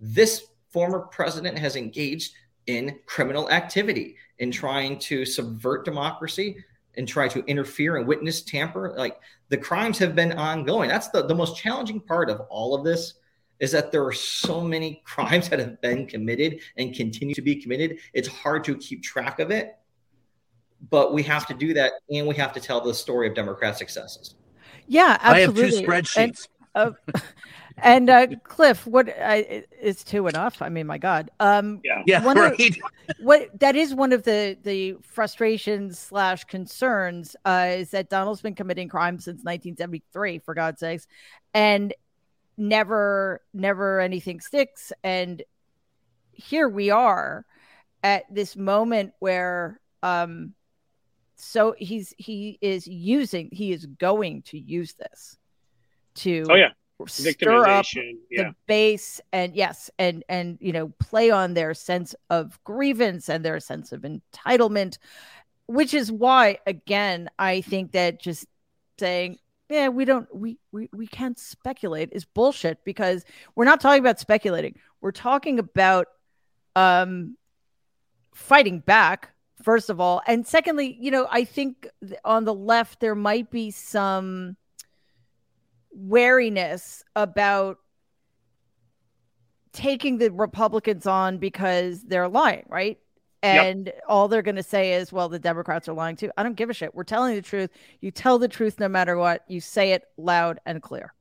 this former president has engaged in criminal activity in trying to subvert democracy, and try to interfere and witness tamper. Like the crimes have been ongoing. That's the, the most challenging part of all of this is that there are so many crimes that have been committed and continue to be committed. It's hard to keep track of it, but we have to do that and we have to tell the story of Democrat successes. Yeah, absolutely. I have two spreadsheets. And, uh, and uh, Cliff, what uh, is two enough? I mean, my God. Um, yeah, yeah, right. Of, what that is one of the the frustrations slash concerns uh, is that Donald's been committing crimes since 1973, for God's sakes, and never never anything sticks and here we are at this moment where um so he's he is using he is going to use this to oh yeah stir up yeah. the base and yes and and you know play on their sense of grievance and their sense of entitlement which is why again i think that just saying yeah we don't we, we we can't speculate is bullshit because we're not talking about speculating. We're talking about um fighting back first of all. And secondly you know i think on the left there might be some wariness about taking the republicans on because they're lying right and yep. all they're going to say is well the democrats are lying too. I don't give a shit. We're telling the truth. You tell the truth no matter what. You say it loud and clear.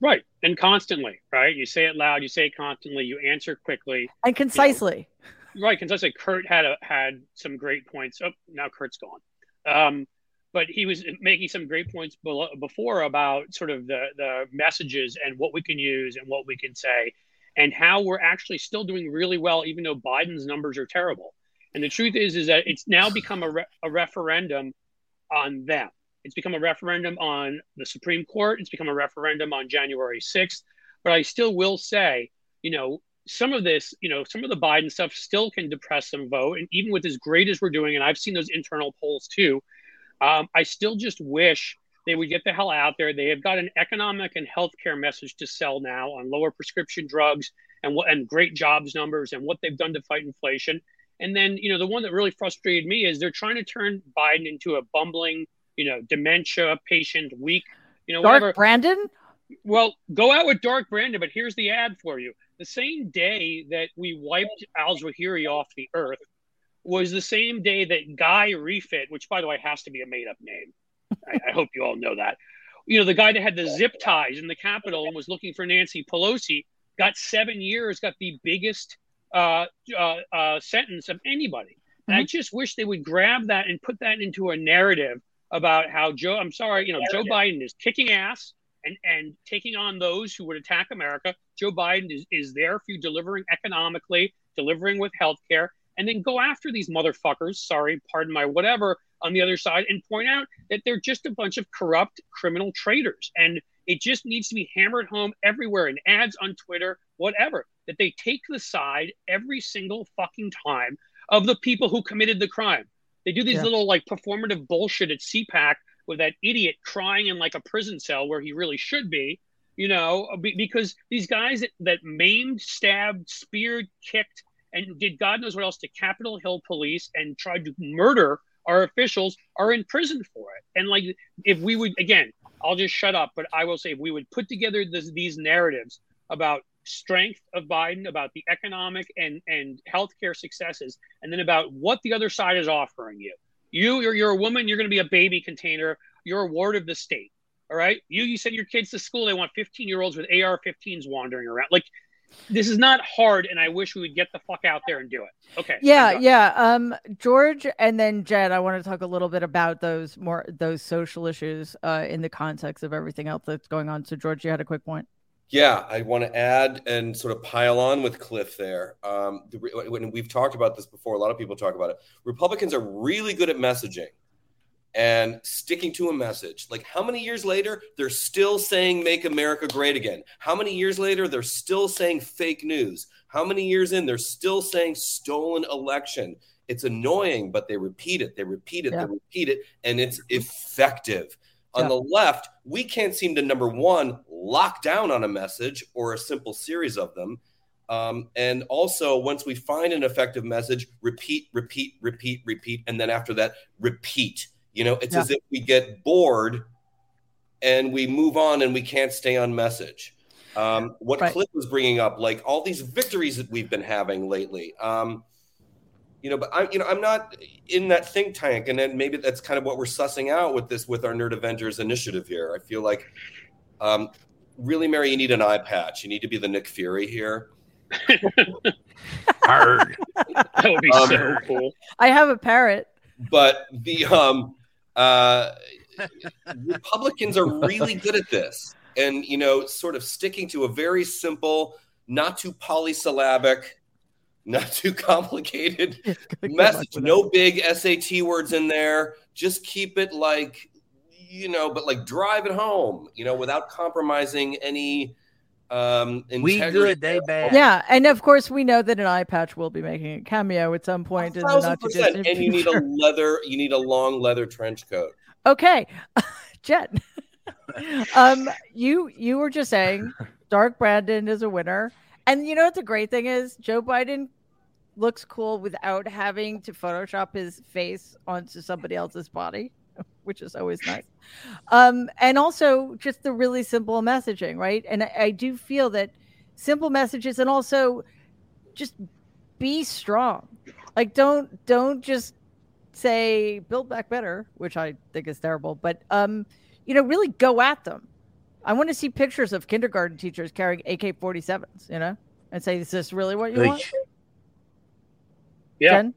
Right. And constantly right? You say it loud you say it constantly you answer quickly and concisely you know, right concisely. Kurt had a, had some great points. Oh now kurt's gone. Um, but he was making some great points below, before about sort of the the messages and what we can use and what we can say and how we're actually still doing really well even though biden's numbers are terrible and the truth is, is that it's now become a, re- a referendum on them. It's become a referendum on the Supreme Court. It's become a referendum on January 6th. But I still will say, you know, some of this, you know, some of the Biden stuff still can depress some vote. And even with as great as we're doing, and I've seen those internal polls too, um, I still just wish they would get the hell out there. They have got an economic and healthcare message to sell now on lower prescription drugs and and great jobs numbers and what they've done to fight inflation. And then, you know, the one that really frustrated me is they're trying to turn Biden into a bumbling, you know, dementia patient, weak, you know, Dark whatever. Brandon? Well, go out with Dark Brandon, but here's the ad for you. The same day that we wiped Al Zawahiri off the earth was the same day that Guy Reffitt, which by the way has to be a made up name. I, I hope you all know that. You know, the guy that had the zip ties in the Capitol and was looking for Nancy Pelosi got seven years, got the biggest uh, uh, uh, sentence of anybody. And I just wish they would grab that and put that into a narrative about how Joe, I'm sorry, you know, Joe Biden is kicking ass and, and taking on those who would attack America. Joe Biden is, is there for you delivering economically, delivering with health care, and then go after these motherfuckers, sorry, pardon my whatever, on the other side and point out that they're just a bunch of corrupt criminal traitors. And it just needs to be hammered home everywhere in ads on Twitter, whatever, that they take the side every single fucking time of the people who committed the crime. They do these yeah. little like performative bullshit at CPAC with that idiot crying in like a prison cell where he really should be, you know, because these guys that, that maimed, stabbed, speared, kicked, and did God knows what else to Capitol Hill police and tried to murder our officials are in prison for it. And like, if we would, again, I'll just shut up. But I will say, if we would put together this, these narratives about strength of Biden, about the economic and and healthcare successes, and then about what the other side is offering you. You, you're, you're a woman. You're going to be a baby container. You're a ward of the state. All right. You, you send your kids to school. They want 15 year olds with AR-15s wandering around. Like this is not hard and i wish we would get the fuck out there and do it okay yeah yeah um george and then jen i want to talk a little bit about those more those social issues uh in the context of everything else that's going on so george you had a quick point yeah i want to add and sort of pile on with cliff there um the, when we've talked about this before a lot of people talk about it republicans are really good at messaging and sticking to a message. Like how many years later they're still saying make America great again? How many years later they're still saying fake news? How many years in they're still saying stolen election? It's annoying, but they repeat it, they repeat it, yeah. they repeat it, and it's effective. On yeah. the left, we can't seem to number one lock down on a message or a simple series of them. Um, and also, once we find an effective message, repeat, repeat, repeat, repeat, and then after that, repeat you know, it's yeah. as if we get bored and we move on and we can't stay on message. Um, what right. Cliff was bringing up, like all these victories that we've been having lately. Um, you know, but I'm, you know, I'm not in that think tank, and then maybe that's kind of what we're sussing out with this with our Nerd Avengers initiative here. I feel like, um, really, Mary, you need an eye patch. You need to be the Nick Fury here. Hard. that would be um, so cool. I have a parrot. But the um, uh, Republicans are really good at this. and you know, sort of sticking to a very simple, not too polysyllabic, not too complicated message. No big SAT words in there. Just keep it like, you know, but like drive it home, you know, without compromising any um We integrity. good, they bad. Yeah, and of course we know that an eye patch will be making a cameo at some point in the Thousand not too percent. distant And you need a leather, you need a long leather trench coat. Okay, Jet. um, you you were just saying Dark Brandon is a winner, and you know what the great thing is? Joe Biden looks cool without having to Photoshop his face onto somebody else's body, which is always nice. Um, and also just the really simple messaging, right? And I, I do feel that simple messages, and also just be strong. Like don't don't just say build back better, which I think is terrible, but um, you know, really go at them. I want to see pictures of kindergarten teachers carrying AK-47s, you know, and say, "Is this really what you Like- want?" Yeah. Jen?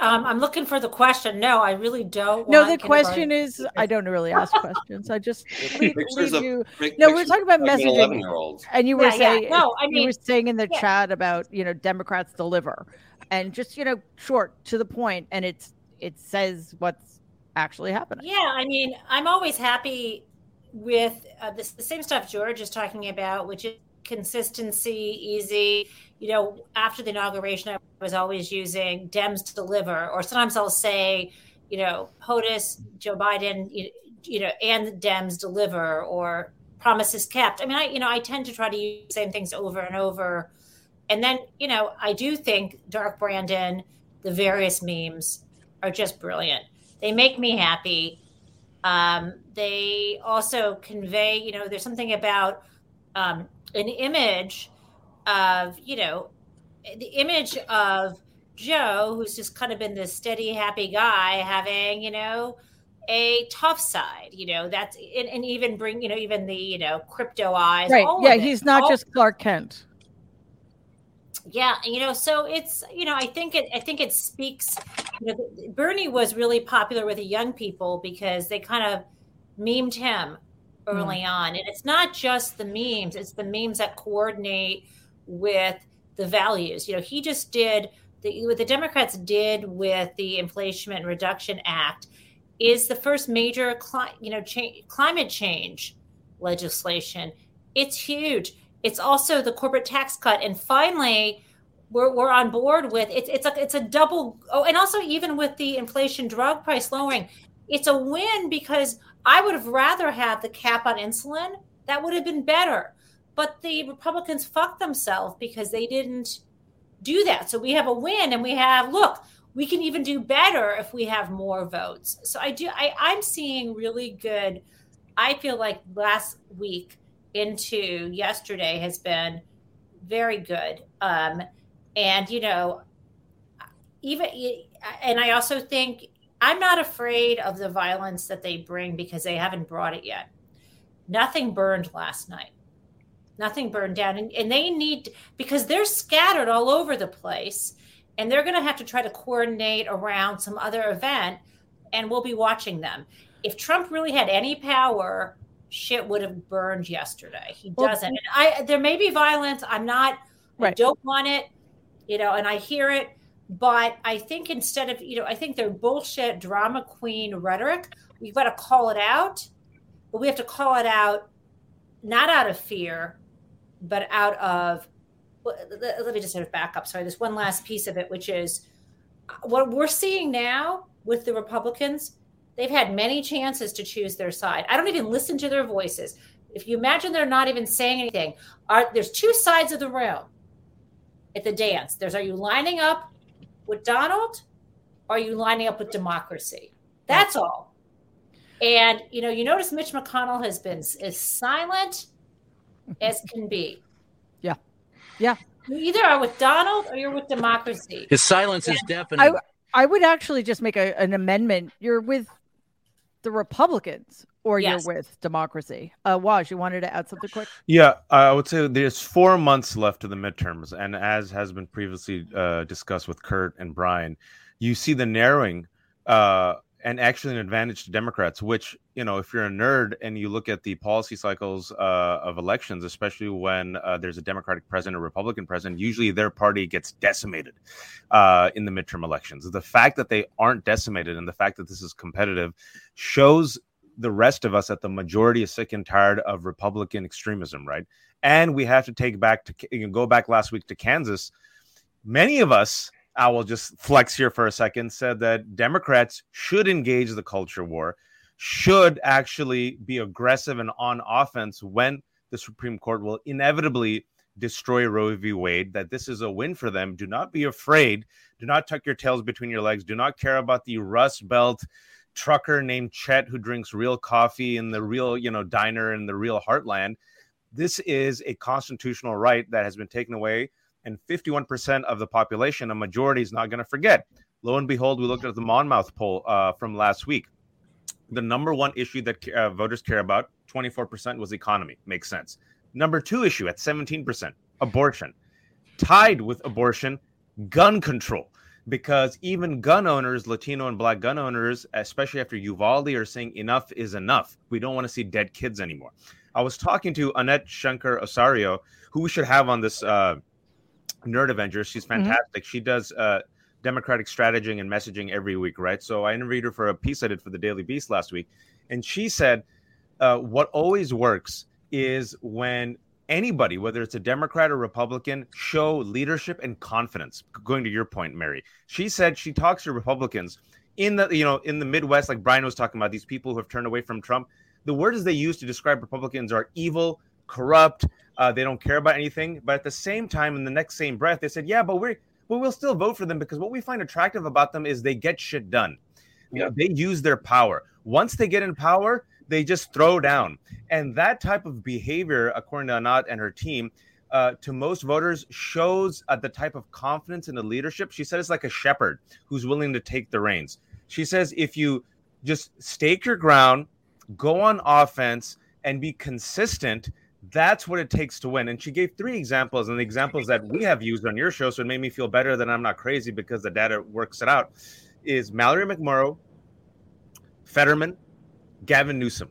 Um, I'm looking for the question. No, I really don't. No, want the question is, I don't really ask questions. I just lead, Pictures lead you. pic- No, we're talking about of messaging, 11-year-olds. and you were Yeah, yeah. saying, No, I mean, you were saying in the yeah. chat about you know Democrats deliver, and just you know short to the point, and it's it says what's actually happening. Yeah, I mean, I'm always happy with uh, this, the same stuff George is talking about, which is consistency, easy. You know, after the inauguration, I was always using Dems to deliver, or sometimes I'll say, you know, POTUS, Joe Biden, you, you know, and Dems deliver, or promises kept. I mean, I, you know, I tend to try to use the same things over and over. And then, you know, I do think Dark Brandon, the various memes are just brilliant. They make me happy. Um, they also convey, you know, there's something about um, an image of, you know, the image of Joe, who's just kind of been this steady, happy guy, having, you know, a tough side, you know, that's and, and even bring, you know, even the, you know, crypto eyes. Right? Yeah, it, he's not just Clark Kent. yeah you know so it's you know i think it i think it speaks you know bernie was really popular with the young people because they kind of memed him early on. And it's not just the memes it's the memes that coordinate with the values. You know he just did the, what the democrats did with the inflation reduction act is the first major cli- you know cha- climate change legislation. It's huge. It's also the corporate tax cut. And finally we're, we're on board with it's it's a it's a double oh and also even with the inflation drug price lowering it's a win because i would have rather had the cap on insulin. That would have been better. But the republicans fucked themselves because they didn't do that. So we have a win and we have look we can even do better if we have more votes. So i do i i'm seeing really good i feel like last week into yesterday has been very good. Um, and you know, even and I also think I'm not afraid of the violence that they bring because they haven't brought it yet. Nothing burned last night. Nothing burned down, and, and they need because they're scattered all over the place, and they're going to have to try to coordinate around some other event, and we'll be watching them. If Trump really had any power, shit would have burned yesterday. He Well, doesn't. And I there may be violence. I'm not I don't want it, you know, and I hear it, but I think instead of, you know, I think their bullshit drama queen rhetoric, we've got to call it out, but we have to call it out not out of fear, but out of let me just sort of back up. Sorry, there's one last piece of it, which is uh, what we're seeing now with the Republicans. They've had many chances to choose their side. I don't even listen to their voices. If you imagine they're not even saying anything, are there's two sides of the room at the dance. There's are you lining up with Donald or are you lining up with democracy? That's all. And you know, you notice Mitch McConnell has been as silent as can be. Yeah. Yeah. You either are with Donald or you're with democracy. His silence is I. I would actually just make a, an amendment. You're with the Republicans or Yes. you're with democracy. Uh, Waj, you wanted to add something quick? Yeah, I would say there's four months left to the midterms, and as has been previously uh, discussed with Kurt and Brian, you see the narrowing uh, and actually an advantage to Democrats, which, you know, if you're a nerd and you look at the policy cycles uh, of elections, especially when uh, there's a Democratic president or Republican president, usually their party gets decimated uh, in the midterm elections. The fact that they aren't decimated and the fact that this is competitive shows the rest of us that the majority is sick and tired of Republican extremism, right? And we have to take back to you know, go back last week to Kansas. Many of us I will just flex here for a second, said that Democrats should engage the culture war, should actually be aggressive and on offense when the Supreme Court will inevitably destroy Roe v. Wade, that this is a win for them. Do not be afraid. Do not tuck your tails between your legs. Do not care about the Rust Belt trucker named Chet who drinks real coffee in the real, you know, diner in the real heartland. This is a constitutional right that has been taken away and 51% of the population, a majority, is not going to forget. Lo and behold, we looked at the Monmouth poll uh, from last week. The number one issue that uh, voters care about, 24%, was economy. Makes sense. Number two issue at 17%, abortion. Tied with abortion, gun control. Because even gun owners, Latino and black gun owners, especially after Uvalde, are saying enough is enough. We don't want to see dead kids anymore. I was talking to Anat Shenker Osorio, who we should have on this uh, Nerd Avengers. She's mm-hmm. fantastic. Mm-hmm. She does uh, democratic strategy and messaging every week, right? So I interviewed her for a piece I did for the Daily Beast last week, and she said uh, what always works is when anybody, whether it's a Democrat or Republican, show leadership and confidence. Going to your point, Mary, she said she talks to Republicans in the you know in the Midwest, like Brian was talking about, these people who have turned away from Trump. The words they use to describe Republicans are evil, corrupt, uh, they don't care about anything. But at the same time, in the next same breath, they said, "Yeah, but we're but we'll still vote for them because what we find attractive about them is they get shit done. Yeah. They use their power. Once they get in power, they just throw down. And that type of behavior, according to Anat and her team, uh, to most voters shows uh, the type of confidence in the leadership. She said it's like a shepherd who's willing to take the reins. She says if you just stake your ground, go on offense, and be consistent, that's what it takes to win. And she gave three examples, and the examples that we have used on your show, so it made me feel better that I'm not crazy because the data works it out. Is Mallory McMorrow, Fetterman, Gavin Newsom.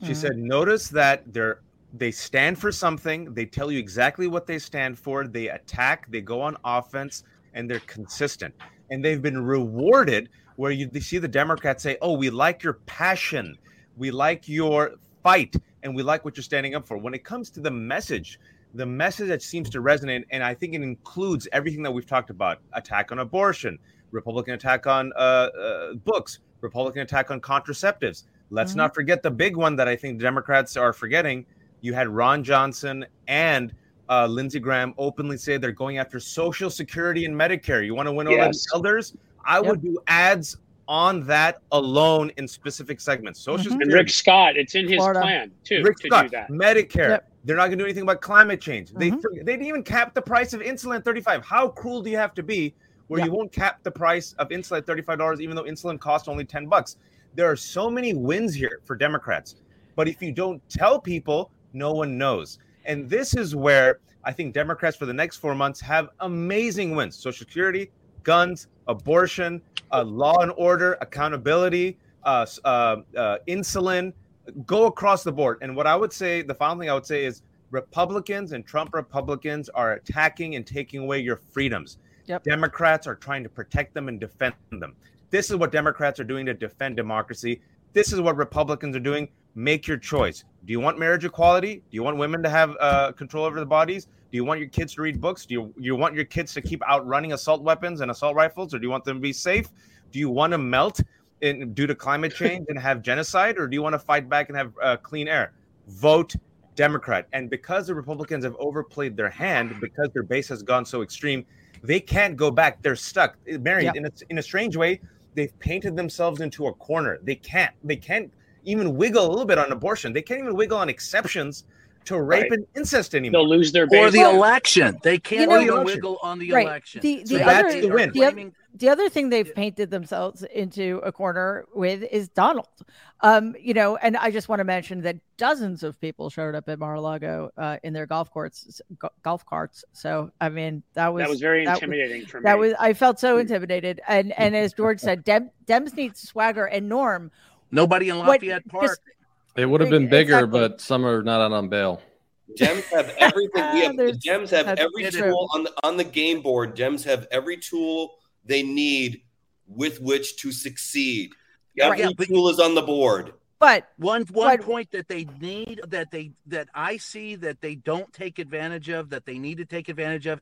She mm-hmm. said, notice that they're they stand for something. They tell you exactly what they stand for. They attack. They go on offense, and they're consistent. And they've been rewarded where you see the Democrats say, "Oh, we like your passion. We like your fight." And we like what you're standing up for. When it comes to the message, the message that seems to resonate, and I think it includes everything that we've talked about attack on abortion, Republican attack on uh, uh, books, Republican attack on contraceptives. Let's mm-hmm. not forget the big one that I think Democrats are forgetting. You had Ron Johnson and uh, Lindsey Graham openly say they're going after Social Security and Medicare. You want to win over yes. the elders? I yep. would do ads on that alone in specific segments. Social mm-hmm. And Rick Scott, it's in his Florida. plan too Rick to Scott, do that. Medicare. Yep. They're not going to do anything about climate change. Mm-hmm. They they didn't even cap the price of insulin 35. How cruel do you have to be where you won't cap the price of insulin at $35 even though insulin costs only 10 bucks? There are so many wins here for Democrats. But if you don't tell people, no one knows. And this is where I think Democrats for the next 4 months have amazing wins. Social Security, guns, abortion, uh, law and order, accountability, uh, uh, uh, insulin, go across the board. And what I would say, the final thing I would say is Republicans and Trump Republicans are attacking and taking away your freedoms. Yep. Democrats are trying to protect them and defend them. This is what Democrats are doing to defend democracy. This is what Republicans are doing. Make your choice. Do you want marriage equality? Do you want women to have uh, control over the bodies? Do you want your kids to read books? Do you, you want your kids to keep outrunning assault weapons and assault rifles, or do you want them to be safe? Do you want to melt in, due to climate change and have genocide, or do you want to fight back and have uh, clean air? Vote Democrat. And because the Republicans have overplayed their hand, because their base has gone so extreme, they can't go back. They're stuck. Mary, yeah. in, a, in a strange way, they've painted themselves into a corner. They can't. They can't even wiggle a little bit on abortion. They can't even wiggle on exceptions to rape Right. and incest anymore. They'll lose their or the Well, election. They can't know- even Election. wiggle on the Right. election. The- the So other- the win. the oth- the other thing they've painted themselves into a corner with is Donald. Um, you know, and I just want to mention that dozens of people showed up at Mar-a-Lago uh, in their golf courts, go- golf carts. So, I mean, that was that was very that was- intimidating for me. That was I felt so intimidated, and and as George said, Dem, Dems need swagger and Norm. Nobody in What- Lafayette Park. Just- It would have been bigger, Exactly. but some are not out on bail. Dems have everything. We have, the There's- Dems have every tool on the on the game board. Dems have every tool they need with which to succeed. Every Yeah, but- tool is on the board. But One one But- point that they need that they that I see that they don't take advantage of that they need to take advantage of.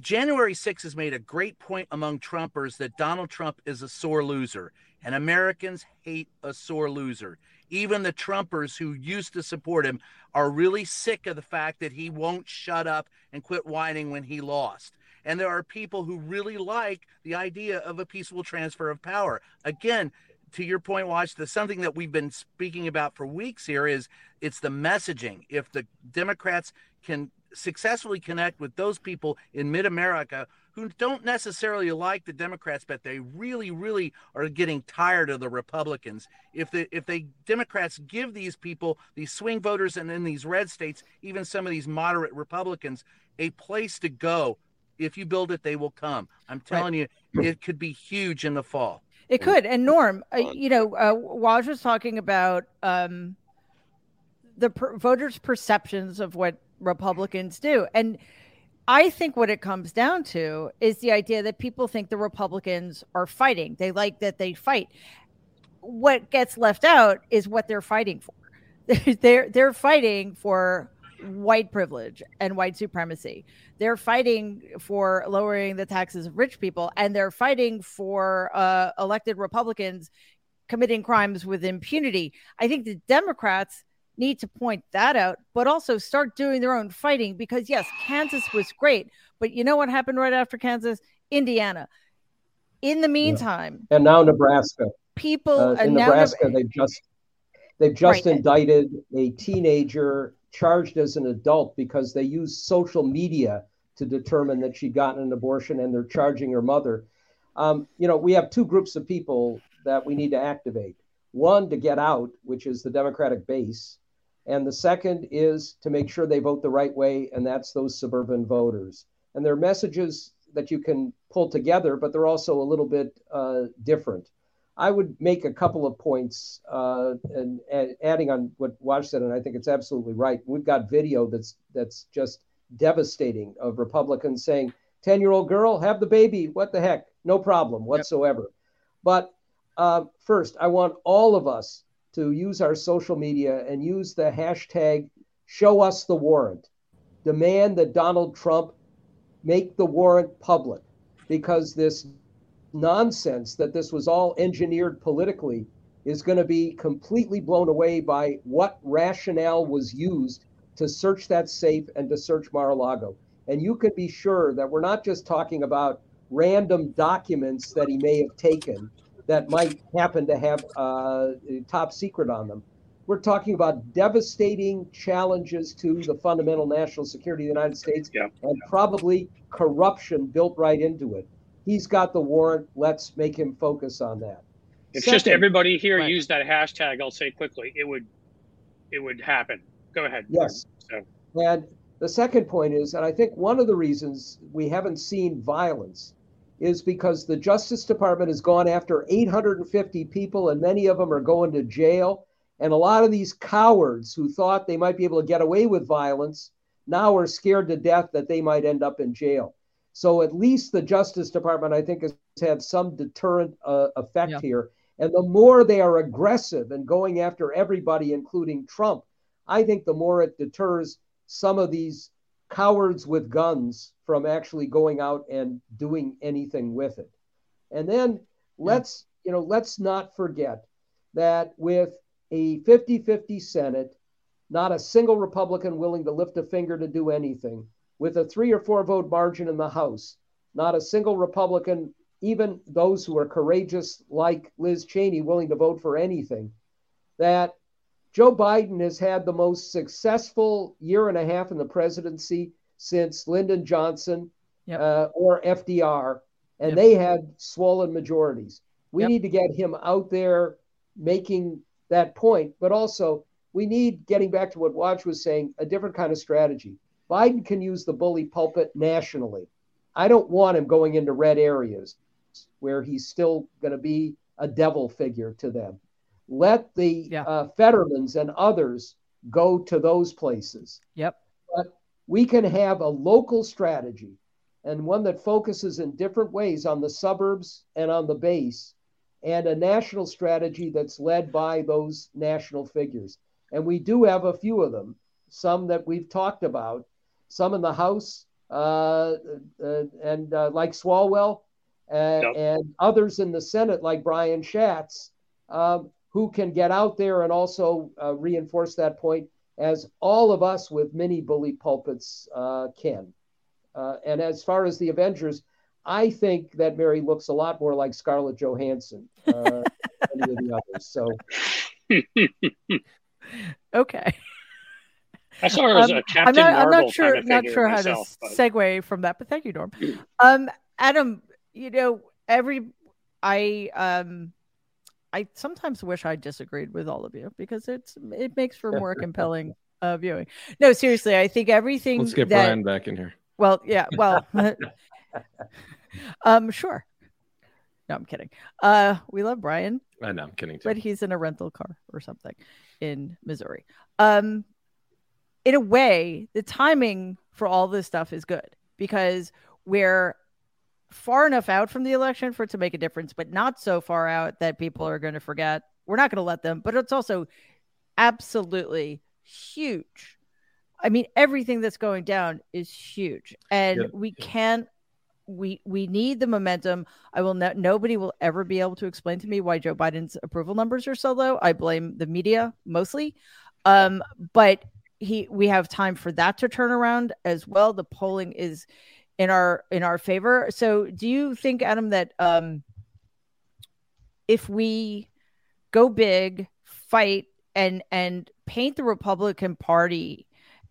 January 6th has made a great point among Trumpers that Donald Trump is a sore loser, and Americans hate a sore loser. Even the Trumpers who used to support him are really sick of the fact that he won't shut up and quit whining when he lost. And there are people who really like the idea of a peaceful transfer of power. Again, to your point, Waj, the something that we've been speaking about for weeks here is it's the messaging. If the Democrats can successfully connect with those people in mid America who don't necessarily like the Democrats, but they really, really are getting tired of the Republicans. If the if they Democrats give these people, these swing voters and in these red states, even some of these moderate Republicans, a place to go. If you build it, they will come. I'm telling you, it could be huge in the fall. It could. And Norm, uh, you know, uh, Waj was talking about um, the per- voters' perceptions of what Republicans do. And I think what it comes down to is the idea that people think the Republicans are fighting. They like that they fight. What gets left out is what they're fighting for. they're they're fighting for white privilege and white supremacy. They're fighting for lowering the taxes of rich people, and they're fighting for uh, elected Republicans committing crimes with impunity. I think the Democrats need to point that out, but also start doing their own fighting because, yes, Kansas was great, but you know what happened right after Kansas? Indiana. In the meantime, And now Nebraska. people Uh, in Nebraska, they've just they've just Right. indicted a teenager charged as an adult because they used social media to determine that she'd gotten an abortion, and they're charging her mother. Um, you know, we have two groups of people that we need to activate. One to get out, which is the Democratic base, and the second is to make sure they vote the right way, and that's those suburban voters. And they're messages that you can pull together, but they're also a little bit uh, different. I would make a couple of points, uh, and, and adding on what Waj said, and I think it's absolutely right. We've got video that's that's just devastating of Republicans saying, "10-year-old girl, have the baby. What the heck? No problem whatsoever." But uh, first, I want all of us to use our social media and use the hashtag Show Us the Warrant. Demand that Donald Trump make the warrant public, because this nonsense that this was all engineered politically is going to be completely blown away by what rationale was used to search that safe and to search Mar-a-Lago. And you can be sure that we're not just talking about random documents that he may have taken that might happen to have uh, top secret on them. We're talking about devastating challenges to the fundamental national security of the United States Yeah. and probably corruption built right into it. He's got the warrant. Let's make him focus on that. If just everybody here Right. used that hashtag, I'll say quickly, it would it would happen. Go ahead. Yes. So And the second point is, and I think one of the reasons we haven't seen violence is because the Justice Department has gone after 850 people, and many of them are going to jail. And a lot of these cowards who thought they might be able to get away with violence now are scared to death that they might end up in jail. So at least the Justice Department, I think, has had some deterrent uh, effect Yeah. here. And the more they are aggressive and going after everybody, including Trump, I think the more it deters some of these cowards with guns from actually going out and doing anything with it. And then let's, you know, let's not forget that with a 50-50 Senate, not a single Republican willing to lift a finger to do anything, with a three or four vote margin in the House, not a single Republican, even those who are courageous like Liz Cheney, willing to vote for anything, that Joe Biden has had the most successful year and a half in the presidency since Lyndon Johnson Yep. uh, or FDR, and Yep. they had swollen majorities. We Yep. need to get him out there making that point, but also we need, getting back to what Waj was saying, a different kind of strategy. Biden can use the bully pulpit nationally. I don't want him going into red areas where he's still going to be a devil figure to them. Let the Yeah. uh, Fettermans and others go to those places. Yep. But we can have a local strategy and one that focuses in different ways on the suburbs and on the base, and a national strategy that's led by those national figures. And we do have a few of them, some that we've talked about, some in the House, uh, uh, and uh, like Swalwell, uh, Yep. and others in the Senate, like Brian Schatz, um, who can get out there and also uh, reinforce that point, as all of us with mini bully pulpits uh, can. Uh, and as far as the Avengers, I think that Mary looks a lot more like Scarlett Johansson uh, than any of the others. So Okay. I saw her as Um, a I'm Captain not, I'm not sure kind of not sure how myself, to but- segue from that, but thank you, Norm. Um, Adam, you know, every I um I sometimes wish I disagreed with all of you because it's it makes for more compelling uh viewing. No, seriously, I think everything Let's get that Brian back in here. well, yeah, well um sure. No, I'm kidding. Uh we love Brian I know, I'm kidding too. but he's in a rental car or something in Missouri. Um, in a way, the timing for all this stuff is good because we're far enough out from the election for it to make a difference, but not so far out that people are going to forget. We're not going to let them, but it's also absolutely huge. I mean, everything that's going down is huge, and Yeah. we can't. We we need the momentum. I will not. Nobody will ever be able to explain to me why Joe Biden's approval numbers are so low. I blame the media mostly, um, but he we have time for that to turn around as well. The polling is in our in our favor. So, do you think, Adam, that um, if we go big, fight, and and paint the Republican Party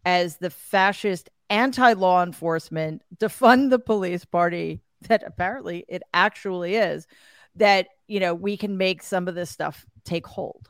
as the fascist anti-law enforcement, defund the police party that apparently it actually is, that you know we can make some of this stuff take hold.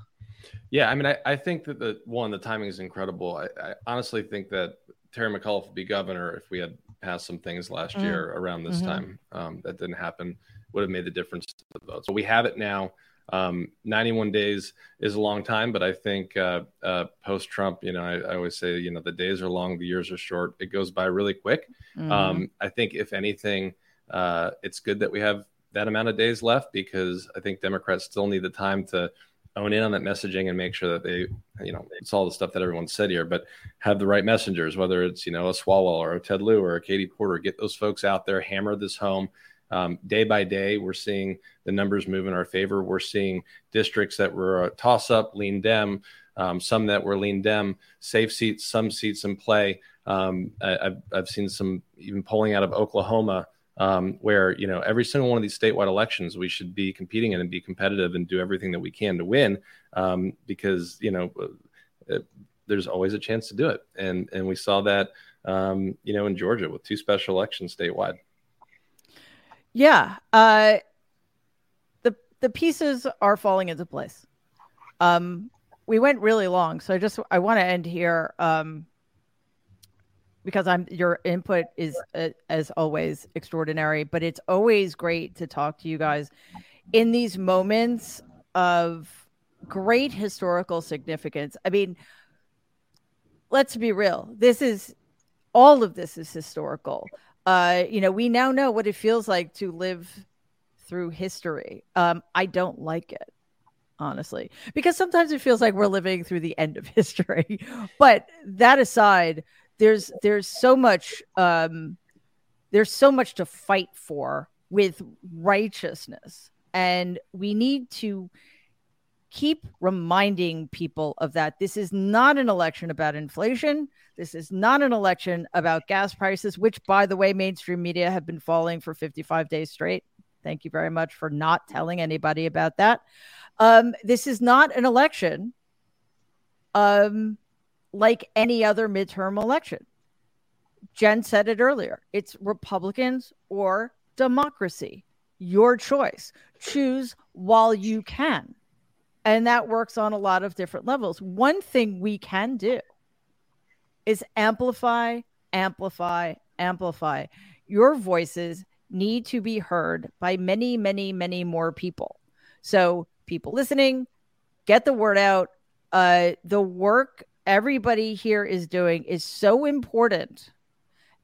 Yeah, I mean, I, I think that the one, the timing is incredible. I, I honestly think that Terry McAuliffe would be governor if we had passed some things last Mm. year around this Mhm. time. Um, that didn't happen. Would have made the difference to the vote. So we have it now. Um, 91 days is a long time, but I think uh, uh, post Trump, you know, I, I always say, you know, the days are long, the years are short. It goes by really quick. Mhm. Um, I think, if anything, uh, it's good that we have that amount of days left because I think Democrats still need the time to own in on that messaging and make sure that they, you know, it's all the stuff that everyone said here, but have the right messengers, whether it's, you know, a Swalwell or a Ted Lieu or a Katie Porter, get those folks out there, hammer this home. Um, day by day, we're seeing the numbers move in our favor. We're seeing districts that were toss up, lean Dem, um, some that were lean Dem, safe seats, some seats in play. Um, I, I've, I've seen some even polling out of Oklahoma um, where you know every single one of these statewide elections we should be competing in and be competitive and do everything that we can to win um, because you know uh, there's always a chance to do it and and we saw that um, you know in Georgia with two special elections statewide. Yeah, uh, the the pieces are falling into place. Um, we went really long, so I just I want to end here. Um, because I'm your input is uh, as always extraordinary, but it's always great to talk to you guys in these moments of great historical significance. I mean, let's be real. This is all of this is historical. Uh, you know, we now know what it feels like to live through history. Um, I don't like it honestly because sometimes it feels like we're living through the end of history but that aside there's there's so much um there's so much to fight for with righteousness. And we need to keep reminding people of that. This is not an election about inflation. This is not an election about gas prices which by the way mainstream media have been falling for 55 days straight. Thank you very much for not telling anybody about that. Um, this is not an election um, like any other midterm election. Jen said it earlier it's Republicans or democracy. Your choice. Choose while you can. And that works on a lot of different levels. One thing we can do is amplify, amplify, amplify. Your voices need to be heard by many, many, many more people. So, people listening, get the word out. Uh, the work everybody here is doing is so important,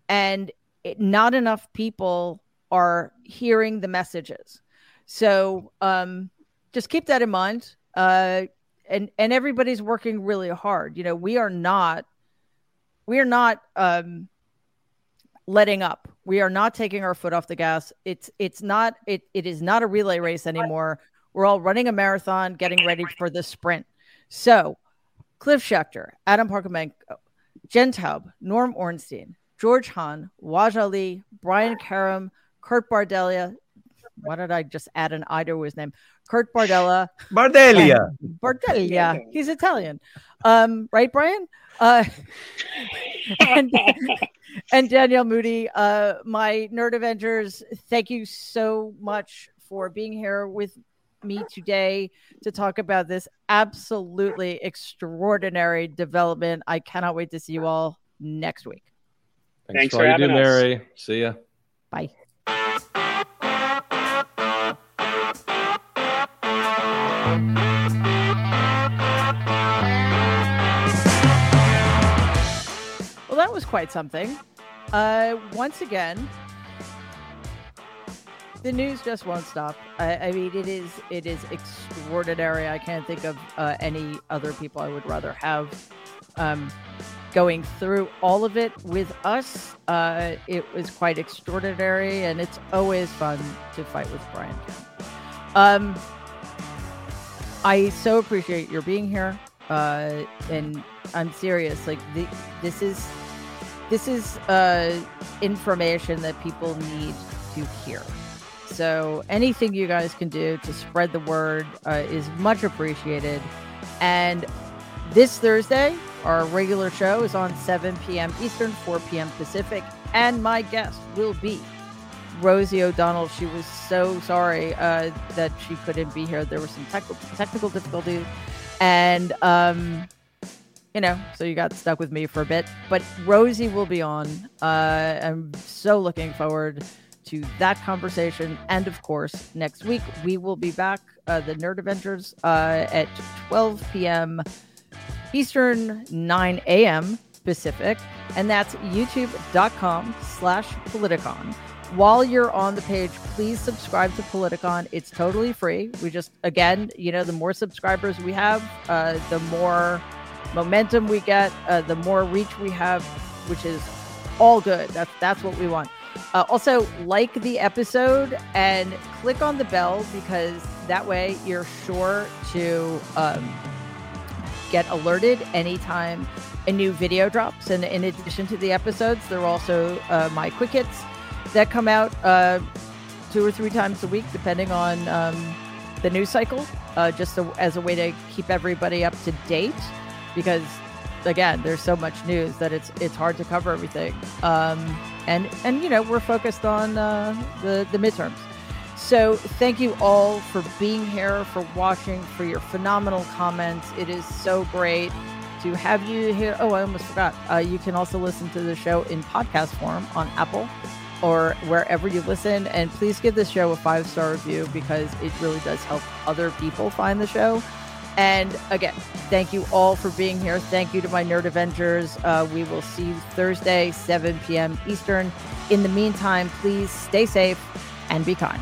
and it, not enough people are hearing the messages. So, um, just keep that in mind. Uh, and and everybody's working really hard. You know, we are not we are not um, letting up. We are not taking our foot off the gas. It's it's not it it is not a relay race anymore. We're all running a marathon, getting ready for the sprint. So, Cliff Schecter, Adam Parkhomenko, Jen Taub, Norm Ornstein, George Hahn, Waj Ali, Brian Karem, Kurt Bardelia. Why did I just add an I to his name? Kurt Bardella. Bardelia. Bardelia. He's Italian. Um, right, Brian? Uh, and, and Danielle Moodie, uh, my Nerd Avengers, thank you so much for being here with me today to talk about this absolutely extraordinary development. I cannot wait to see you all next week. Thanks, Thanks for, for having do, us. Mary. See ya. Bye. Well, that was quite something. Uh, once again, the news just won't stop. I, I, mean, it is it is extraordinary. I can't think of uh, any other people I would rather have um, going through all of it with us. Uh, it was quite extraordinary, and it's always fun to fight with Brian. Um, I so appreciate your being here, uh, and I'm serious. Like the, this is this is uh, information that people need to hear. So anything you guys can do to spread the word uh, is much appreciated. And this Thursday, our regular show is on 7 p.m. Eastern, 4 p.m. Pacific, and my guest will be Rosie O'Donnell. She was so sorry uh, that she couldn't be here. There were some technical technical difficulties, and um, you know, so you got stuck with me for a bit. But Rosie will be on. Uh, I'm so looking forward to that conversation. And of course, next week we will be back, uh, the Nerd Avengers, uh, at 12 p.m. Eastern, 9 a.m. Pacific. And that's youtube.com slash Politicon. While you're on the page, please subscribe to Politicon. It's totally free. We just, again, you know, the more subscribers we have, uh, the more momentum we get, uh, the more reach we have, which is all good. That's that's what we want. Uh, also, like the episode and click on the bell because that way you're sure to um, get alerted anytime a new video drops. And in addition to the episodes, there are also uh, my quick hits that come out uh, two or three times a week, depending on um, the news cycle, uh, just so, as a way to keep everybody up to date. Because again, there's so much news that it's it's hard to cover everything. Um, and and you know we're focused on uh, the the midterms. So thank you all for being here, for watching, for your phenomenal comments. It is so great to have you here. Oh, I almost forgot. Uh, you can also listen to the show in podcast form on Apple or wherever you listen. And please give this show a five star review because it really does help other people find the show. And again, thank you all for being here. Thank you to my Nerd Avengers. Uh, we will see you Thursday, 7 p.m. Eastern. In the meantime, please stay safe and be kind.